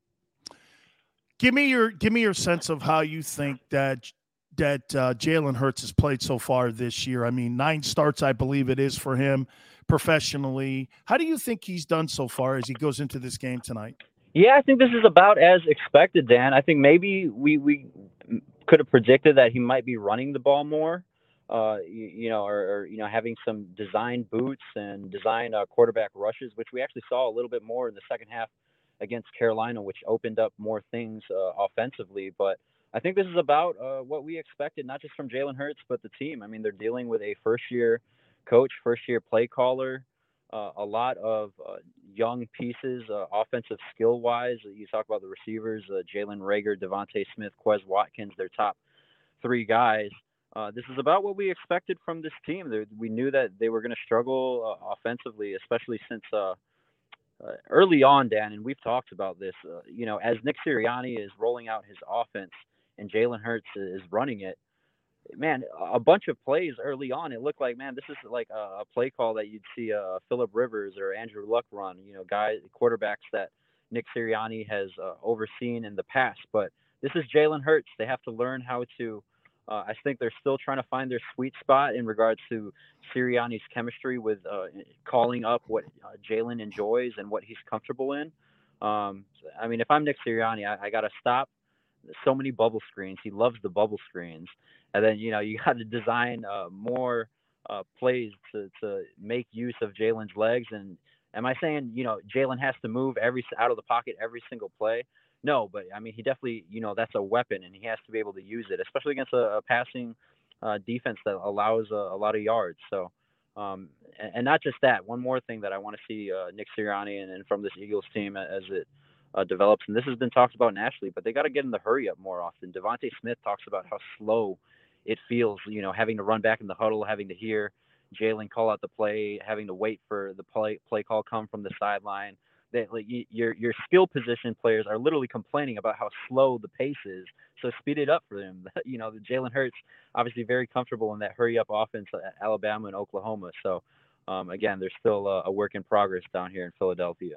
Give me your give me your sense of how you think that that uh, Jalen Hurts has played so far this year. I mean, nine starts, I believe it is for him professionally. How do you think he's done so far as he goes into this game tonight? Yeah, I think this is about as expected, Dan. I think maybe we we could have predicted that he might be running the ball more, uh, you, you know, or, or, you know having some design boots and design uh, quarterback rushes, which we actually saw a little bit more in the second half against Carolina, which opened up more things uh, offensively. But I think this is about uh, what we expected, not just from Jalen Hurts, but the team. I mean, they're dealing with a first year coach, first year play caller, uh, a lot of uh, young pieces, uh, offensive skill wise. You talk about the receivers, uh, Jalen Reagor, DeVonta Smith, Quez Watkins, their top three guys. Uh, this is about what we expected from this team. They're, we knew that they were going to struggle offensively, especially since early on, Dan, and we've talked about this. you know, as Nick Sirianni is rolling out his offense and Jalen Hurts is running it, man, a bunch of plays early on. It looked like, man, this is like a, a play call that you'd see uh, Philip Rivers or Andrew Luck run. You know, guys, quarterbacks that Nick Sirianni has uh, overseen in the past. But this is Jalen Hurts. They have to learn how to. Uh, I think they're still trying to find their sweet spot in regards to Sirianni's chemistry with uh, calling up what uh, Jalen enjoys and what he's comfortable in. Um, I mean, if I'm Nick Sirianni, I, I got to stop so many bubble screens. He loves the bubble screens and then you know you *laughs* got to design uh, more uh, plays to to make use of Jalen's legs. And am I saying you know Jalen has to move every out of the pocket every single play? No, but I mean he definitely you know that's a weapon, and he has to be able to use it, especially against a, a passing uh, defense that allows a, a, lot of yards. So. Um, and, and, not just that. One more thing that I want to see uh, Nick Sirianni and, and, from this Eagles team as it uh, develops, and this has been talked about nationally, but they got to get in the hurry up more often. DeVonta Smith talks about how slow it feels, you know, having to run back in the huddle, having to hear Jalen call out the play, having to wait for the play play call come from the sideline. That like your your skill position players are literally complaining about how slow the pace is. So speed it up for them. *laughs* you know, the Jalen Hurts obviously very comfortable in that hurry up offense at Alabama and Oklahoma. So um, again, there's still a, a work in progress down here in Philadelphia.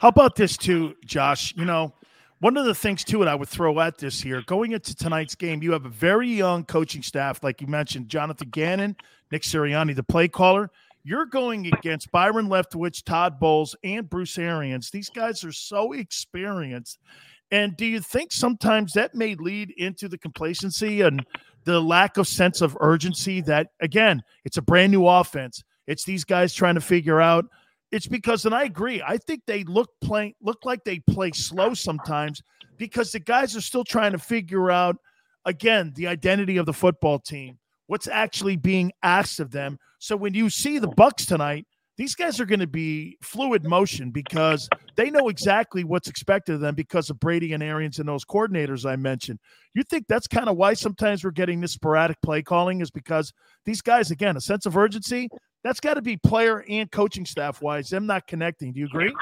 How about this too, Josh? You know, one of the things too, and I would throw at this here, going into tonight's game, you have a very young coaching staff, like you mentioned, Jonathan Gannon, Nick Sirianni, the play caller. You're going against Byron Leftwich, Todd Bowles, and Bruce Arians. These guys are so experienced. And do you think sometimes that may lead into the complacency and the lack of sense of urgency that, again, it's a brand new offense? It's these guys trying to figure out. It's because, and I agree. I think they look play look like they play slow sometimes because the guys are still trying to figure out again the identity of the football team, what's actually being asked of them. So when you see the Bucs tonight, these guys are going to be fluid motion because they know exactly what's expected of them because of Brady and Arians and those coordinators I mentioned. You think that's kind of why sometimes we're getting this sporadic play calling is because these guys, again, a sense of urgency. That's got to be player and coaching staff wise. Them not connecting. Do you agree?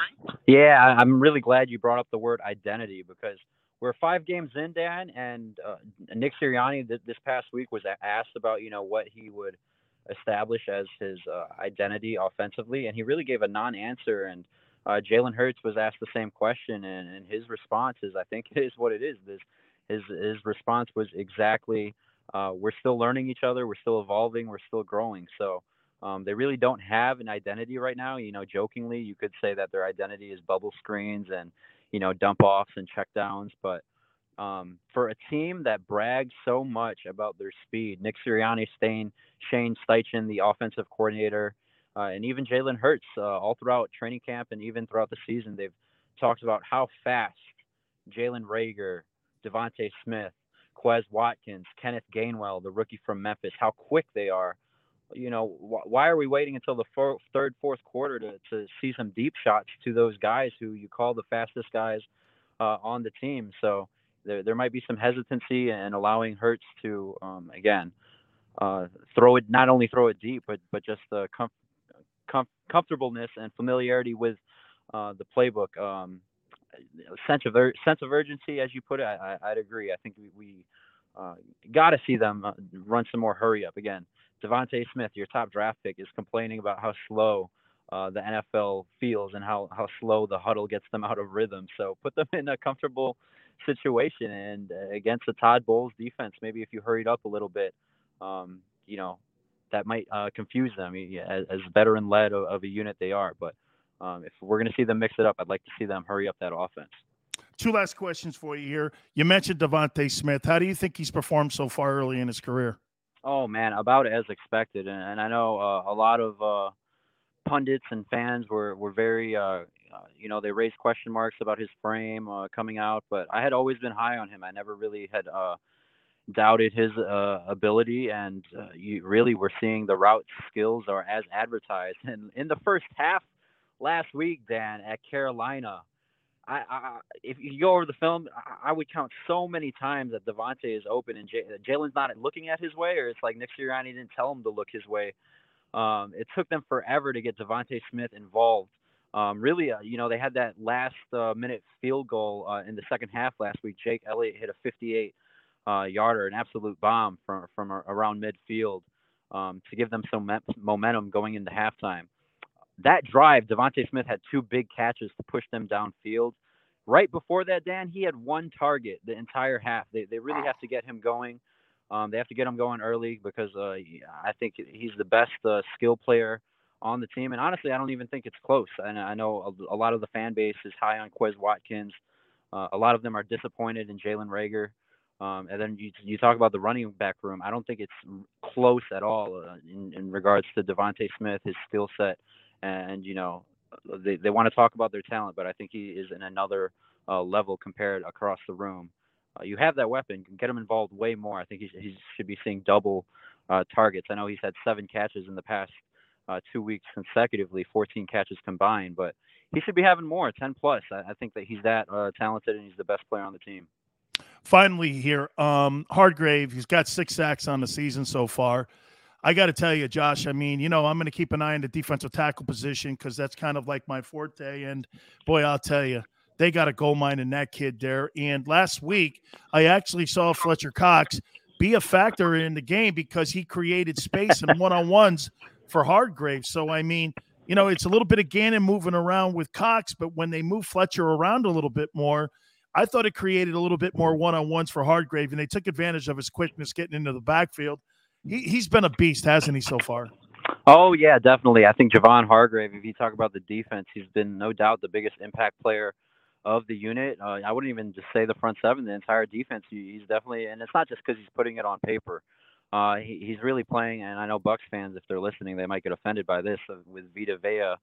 Yeah, I'm really glad you brought up the word identity because we're five games in, Dan, and uh, Nick Sirianni th- this past week was asked about you know what he would – establish as his uh, identity offensively, and he really gave a non-answer. And uh, Jalen Hurts was asked the same question, and, and his response is, I think it *laughs* is what it is. This, his his response was exactly, uh, "We're still learning each other. We're still evolving. We're still growing." So. Um, they really don't have an identity right now. You know, jokingly, you could say that their identity is bubble screens and, you know, dump offs and checkdowns. But um, for a team that brags so much about their speed, Nick Sirianni staying Shane Steichen, the offensive coordinator, uh, and even Jalen Hurts, uh, all throughout training camp and even throughout the season, they've talked about how fast Jalen Reagor, DeVonta Smith, Quez Watkins, Kenneth Gainwell, the rookie from Memphis, how quick they are. You know, wh- why are we waiting until the third, fourth quarter to, to see some deep shots to those guys who you call the fastest guys uh, on the team? So there, there might be some hesitancy in allowing Hurts to, um, again, uh, throw it not only throw it deep, but but just the com- com- comfortableness and familiarity with uh, the playbook. Um, sense of ur- sense of urgency, as you put it, I, would agree. I think we, we uh, got to see them uh, run some more hurry up again. DeVonta Smith, your top draft pick, is complaining about how slow uh, the NFL feels and how how slow the huddle gets them out of rhythm. So put them in a comfortable situation and uh, against the Todd Bowles defense, maybe if you hurried up a little bit, um, you know, that might uh, confuse them as, as veteran led of, of, a unit they are. But um, if we're going to see them mix it up, I'd like to see them hurry up that offense. Two last questions for you here. You mentioned DeVonta Smith. How do you think he's performed so far early in his career? Oh man, about as expected, and, and I know uh, a lot of uh, pundits and fans were were very, uh, uh you know, they raised question marks about his frame uh, coming out, but I had always been high on him. I never really had uh, doubted his ability, and you really were seeing the route skills are as advertised. And in the first half last week, Dan at Carolina, I, I if you go over the film, I, I would count so many times that DeVonta is open and J- Jalen's not looking at his way, or it's like Nick Sirianni didn't tell him to look his way. Um, it took them forever to get DeVonta Smith involved. Um, really, uh, you know, they had that last uh, minute field goal uh, in the second half last week. Jake Elliott hit a 58 uh, yarder, an absolute bomb from from around midfield um, to give them some momentum going into halftime. That drive, DeVonta Smith had two big catches to push them downfield. Right before that, Dan, he had one target the entire half. They they really have to get him going. Um, they have to get him going early because uh, I think he's the best uh, skill player on the team. And honestly, I don't even think it's close. And I know a, a lot of the fan base is high on Quez Watkins. Uh, a lot of them are disappointed in Jalen Reagor. Um, and then you, you talk about the running back room. I don't think it's close at all uh, in, in regards to DeVonta Smith, his skill set, and you know they, they want to talk about their talent, but I think he is in another uh, level compared across the room. Uh, you have that weapon, get him involved way more. I think he, he should be seeing double uh, targets. I know he's had seven catches in the past uh, two weeks consecutively, 14 catches combined, but he should be having more, 10 plus. I, I think that he's that uh, talented and he's the best player on the team finally here, um, Hargrave, he's got six sacks on the season so far. I got to tell you, Josh, I mean, you know, I'm going to keep an eye on the defensive tackle position because that's kind of like my forte. And boy, I'll tell you, they got a gold mine in that kid there. And last week, I actually saw Fletcher Cox be a factor in the game because he created space and one on ones for Hargrave. So, I mean, you know, it's a little bit of Gannon moving around with Cox, but when they move Fletcher around a little bit more, I thought it created a little bit more one on ones for Hargrave, and they took advantage of his quickness getting into the backfield. He, he's been a beast, hasn't he, so far? Oh, yeah, definitely. I think Javon Hargrave, if you talk about the defense, he's been no doubt the biggest impact player of the unit. Uh, I wouldn't even just say the front seven, the entire defense. He's definitely, and it's not just because he's putting it on paper. uh, he, he's really playing. And I know Bucs fans, if they're listening, they might get offended by this uh, with Vita Vea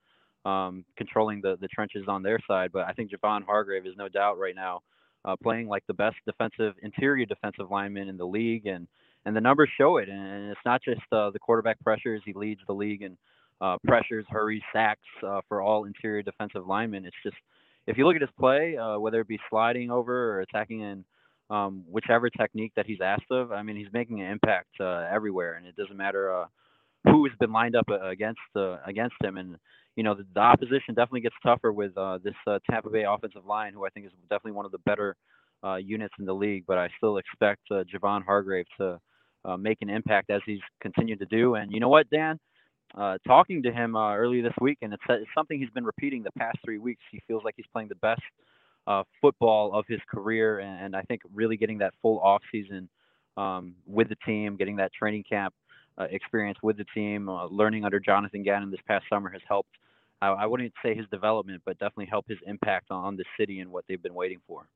um, controlling the the trenches on their side. But I think Javon Hargrave is no doubt right now uh, playing like the best defensive interior defensive lineman in the league, and and the numbers show it. And it's not just uh, the quarterback pressures; he leads the league in uh, pressures, hurries, sacks uh, for all interior defensive linemen. It's just if you look at his play, uh, whether it be sliding over or attacking in um, whichever technique that he's asked of, I mean, he's making an impact uh, everywhere, and it doesn't matter uh, who has been lined up against against him. And you know, the, the opposition definitely gets tougher with this Tampa Bay offensive line, who I think is definitely one of the better units in the league. But I still expect Javon Hargrave to uh, make an impact as he's continued to do. And you know what, Dan? Uh, talking to him uh, earlier this week, and it's, it's something he's been repeating the past three weeks. He feels like he's playing the best uh, football of his career, and, and I think really getting that full off season um, with the team, getting that training camp uh, experience with the team, uh, learning under Jonathan Gannon this past summer has helped. I, I wouldn't say his development, but definitely help his impact on the city and what they've been waiting for.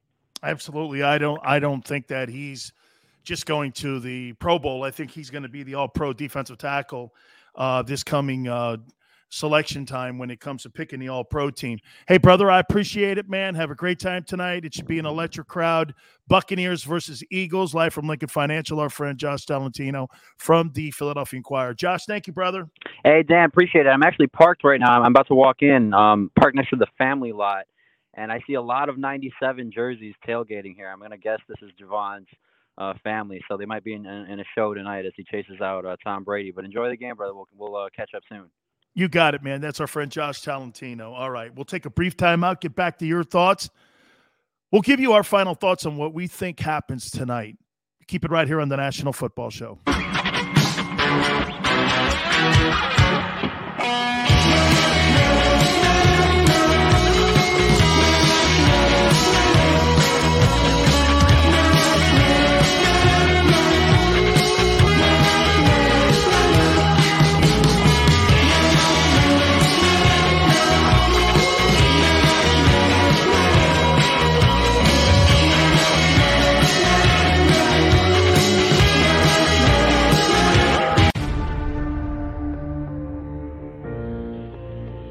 Absolutely, I don't. I don't think that he's just going to the Pro Bowl. I think he's going to be the All Pro defensive tackle uh, this coming uh, selection time when it comes to picking the all pro team. Hey, brother, I appreciate it, man. Have a great time tonight. It should be an electric crowd. Buccaneers versus Eagles, live from Lincoln Financial. Our friend Josh Tolentino from the Philadelphia Inquirer. Josh, thank you, brother. Hey, Dan, appreciate it. I'm actually parked right now. I'm about to walk in, um, parked next to the family lot, and I see a lot of 97 jerseys tailgating here. I'm going to guess this is Javon's. Uh, family, so they might be in, in, a show tonight as he chases out uh, Tom Brady. But enjoy the game, brother. We'll, we'll uh, catch up soon. You got it, man. That's our friend Josh Tolentino. All right. We'll take a brief time out, get back to your thoughts. We'll give you our final thoughts on what we think happens tonight. Keep it right here on the National Football Show.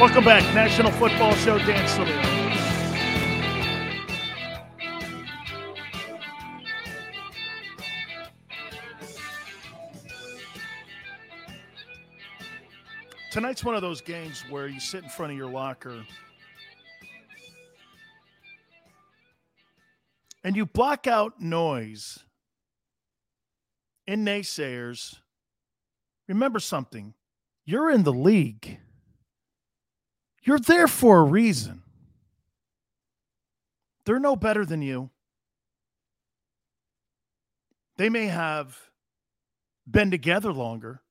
Welcome back, National Football Show. Dan Sileo. Tonight's one of those games where you sit in front of your locker and you block out noise and naysayers, remember something. You're in the league. You're there for a reason. They're no better than you. They may have been together longer.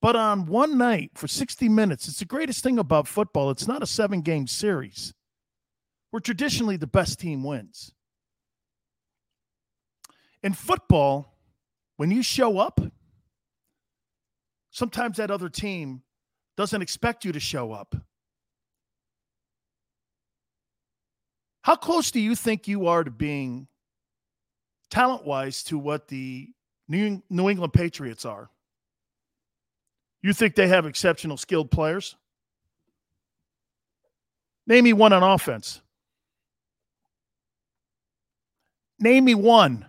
But on one night for 60 minutes, it's the greatest thing about football. It's not a seven game series where traditionally the best team wins. In football, when you show up, sometimes that other team doesn't expect you to show up. How close do you think you are to being talent wise to what the New, New England Patriots are? You think they have exceptional skilled players? Name me one on offense. Name me one.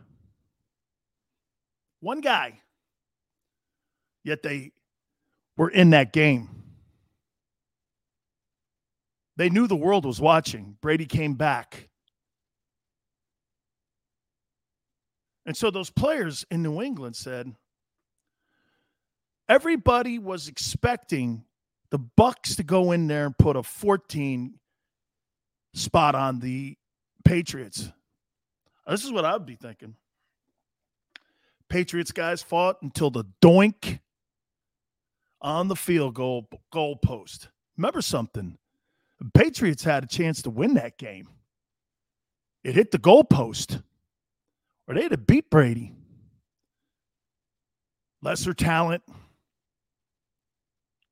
One guy. Yet they were in that game. They knew the world was watching. Brady came back. And so those players in New England said, everybody was expecting the Bucs to go in there and put a 14 spot on the Patriots. This is what I'd be thinking. Patriots guys fought until the doink on the field goal goal post. Remember something? The Patriots had a chance to win that game. It hit the goal post, or they'd have beat Brady. Lesser talent,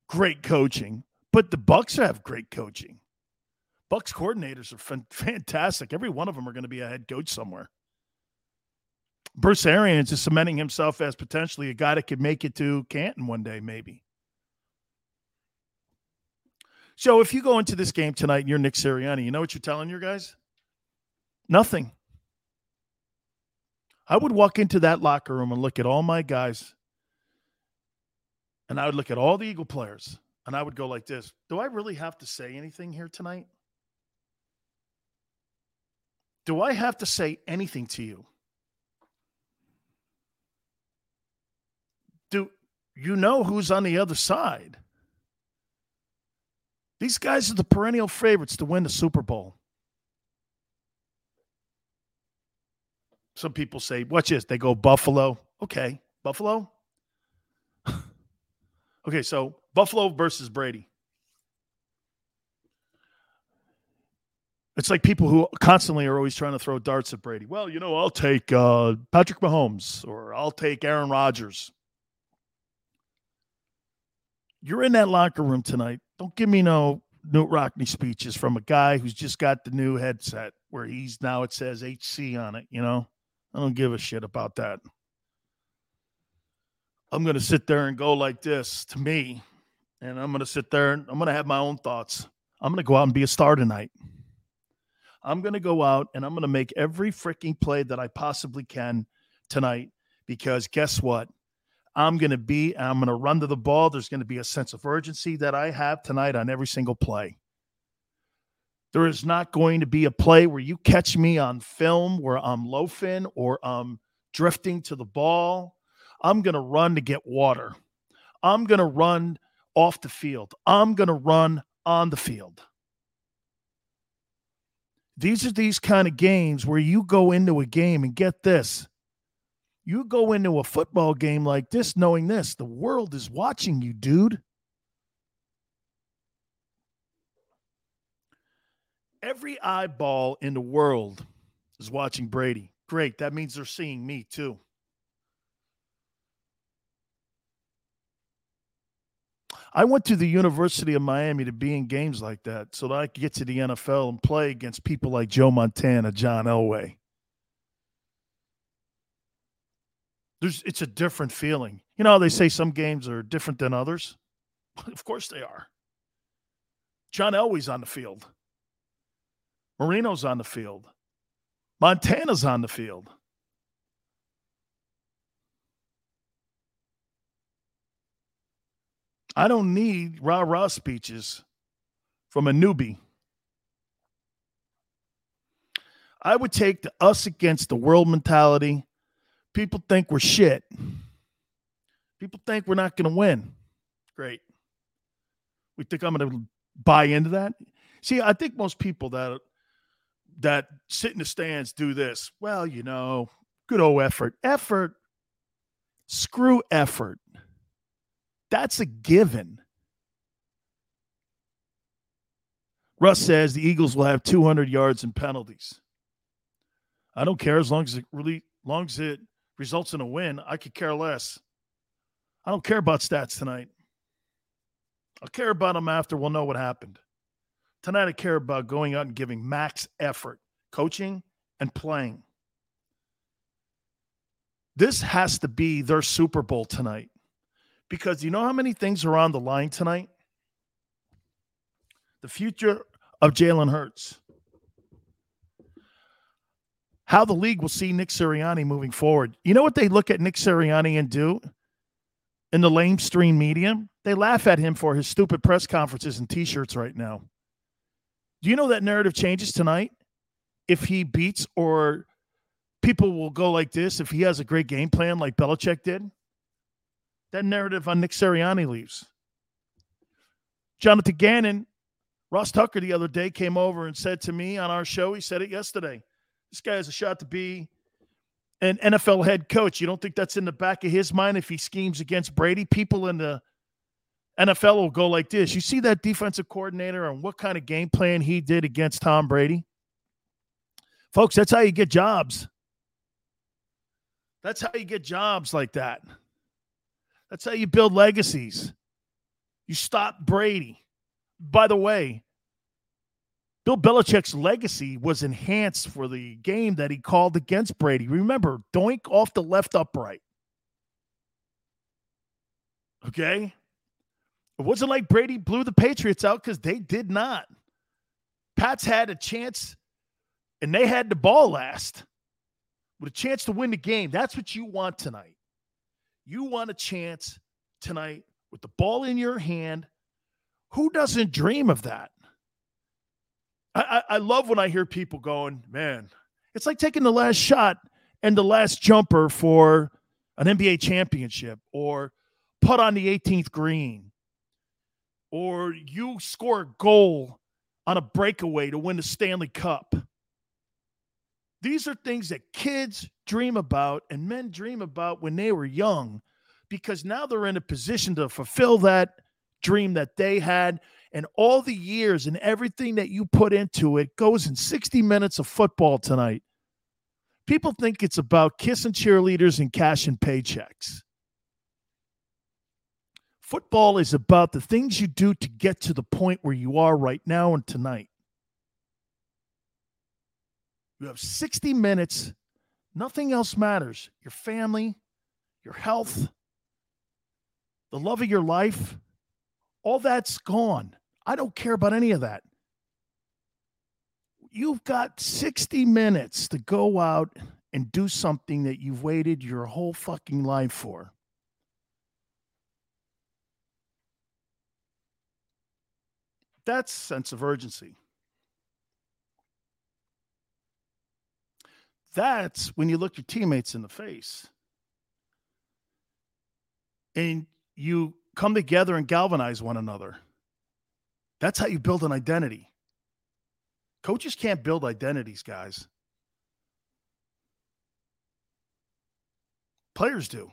great coaching, but the Bucs have great coaching. Bucs coordinators are *laughs* fantastic. Every one of them are going to be a head coach somewhere. Bruce Arians is cementing himself as potentially a guy that could make it to Canton one day, maybe. So if you go into this game tonight and you're Nick Sirianni, you know what you're telling your guys? Nothing. I would walk into that locker room and look at all my guys and I would look at all the Eagle players and I would go like this Do I really have to say anything here tonight? Do I have to say anything to you? Do you know who's on the other side? These guys are the perennial favorites to win the Super Bowl. Some people say, watch this. They go Buffalo. Okay, Buffalo. *laughs* Okay, so Buffalo versus Brady. It's like people who constantly are always trying to throw darts at Brady. Well, you know, I'll take uh, Patrick Mahomes or I'll take Aaron Rodgers. You're in that locker room tonight. Don't give me no Knute Rockne speeches from a guy who's just got the new headset where he's now it says HC on it. You know, I don't give a shit about that. I'm going to sit there and go like this to me. And I'm going to sit there and I'm going to have my own thoughts. I'm going to go out and be a star tonight. I'm going to go out and I'm going to make every freaking play that I possibly can tonight because guess what? I'm going to be, I'm going to run to the ball. There's going to be a sense of urgency that I have tonight on every single play. There is not going to be a play where you catch me on film where I'm loafing or I'm drifting to the ball I'm going to run to get water. I'm going to run off the field. I'm going to run on the field. These are these kind of games where you go into a game and get this. You go into a football game like this knowing this the world is watching you, dude. Every eyeball in the world is watching Brady. Great. That means they're seeing me too. I went to the University of Miami to be in games like that so that I could get to the NFL and play against people like Joe Montana, John Elway. There's, it's a different feeling. You know, they say some games are different than others. *laughs* of course they are. John Elway's on the field. Marino's on the field. Montana's on the field. I don't need rah rah speeches from a newbie. I would take the us against the world mentality, People think we're shit. People think we're not going to win. Great. We think I'm going to buy into that. See, I think most people that that sit in the stands do this. Well, you know, good old effort. Effort. Screw effort. That's a given. Russ says the Eagles will have 200 yards and penalties. I don't care as long as it really, long as it results in a win. I could care less. I don't care about stats tonight. I'll care about them after we'll know what happened. Tonight, I care about going out and giving max effort, coaching and playing. This has to be their Super Bowl tonight because you know how many things are on the line tonight? The future of Jalen Hurts. How the league will see Nick Sirianni moving forward. You know what they look at Nick Sirianni and do in the lamestream media? They laugh at him for his stupid press conferences and t shirts right now. Do you know that narrative changes tonight? If he beats or people will go like this if he has a great game plan like Belichick did. That narrative on Nick Sirianni leaves. Jonathan Gannon, Ross Tucker the other day came over and said to me on our show, he said it yesterday. This guy has a shot to be an NFL head coach. You don't think that's in the back of his mind if he schemes against Brady? People in the NFL will go like this. You see that defensive coordinator and what kind of game plan he did against Tom Brady? Folks, that's how you get jobs. That's how you get jobs like that. That's how you build legacies. You stop Brady. By the way, Bill Belichick's legacy was enhanced for the game that he called against Brady. Remember, doink off the left upright. Okay? It wasn't like Brady blew the Patriots out because they did not. Pats had a chance and they had the ball last with a chance to win the game. That's what you want tonight. You want a chance tonight with the ball in your hand. Who doesn't dream of that? I, I, love when I hear people going, man, it's like taking the last shot and the last jumper for an NBA championship or put on the 18th green or you score a goal on a breakaway to win the Stanley Cup. These are things that kids dream about and men dream about when they were young because now they're in a position to fulfill that dream that they had. And all the years and everything that you put into it goes in 60 minutes of football tonight. People think it's about kissing cheerleaders and cashing paychecks. Football is about the things you do to get to the point where you are right now and tonight. You have 60 minutes. Nothing else matters. Your family, your health, the love of your life, all that's gone. I don't care about any of that. You've got 60 minutes to go out and do something that you've waited your whole fucking life for. That's sense of urgency. That's when you look your teammates in the face and you come together and galvanize one another. That's how you build an identity. Coaches can't build identities, guys. Players do.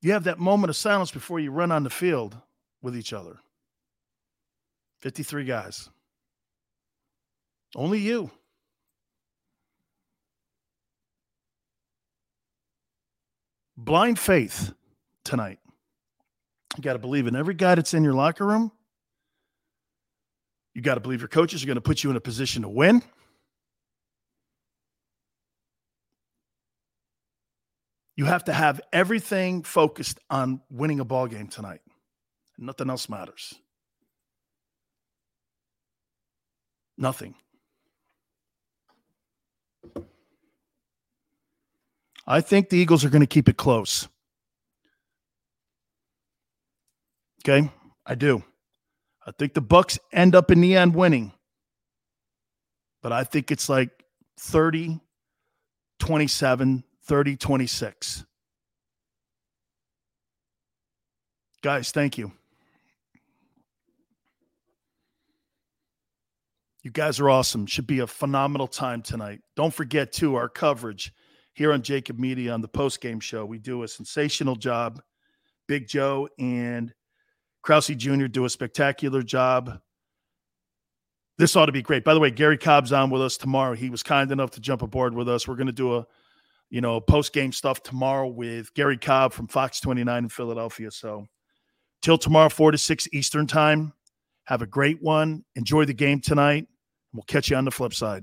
You have that moment of silence before you run on the field with each other. 53 guys. Only you. Blind faith tonight. You got to believe in every guy that's in your locker room. You got to believe your coaches are going to put you in a position to win. You have to have everything focused on winning a ball game tonight. Nothing else matters. Nothing. I think the Eagles are going to keep it close. Okay? I do. I think the Bucs end up in the end winning. but I think it's like 30, 27, 30, 26. Guys, thank you. You guys are awesome. Should be a phenomenal time tonight. Don't forget, too, our coverage here on JAKIB Media on the post game show. We do a sensational job. Big Joe and Krause Jr. do a spectacular job. This ought to be great. By the way, Gary Cobb's on with us tomorrow. He was kind enough to jump aboard with us. We're going to do a, you know, post game stuff tomorrow with Gary Cobb from Fox 29 in Philadelphia. So till tomorrow, 4 to 6 Eastern time. Have a great one. Enjoy the game tonight. We'll catch you on the flip side.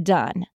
done.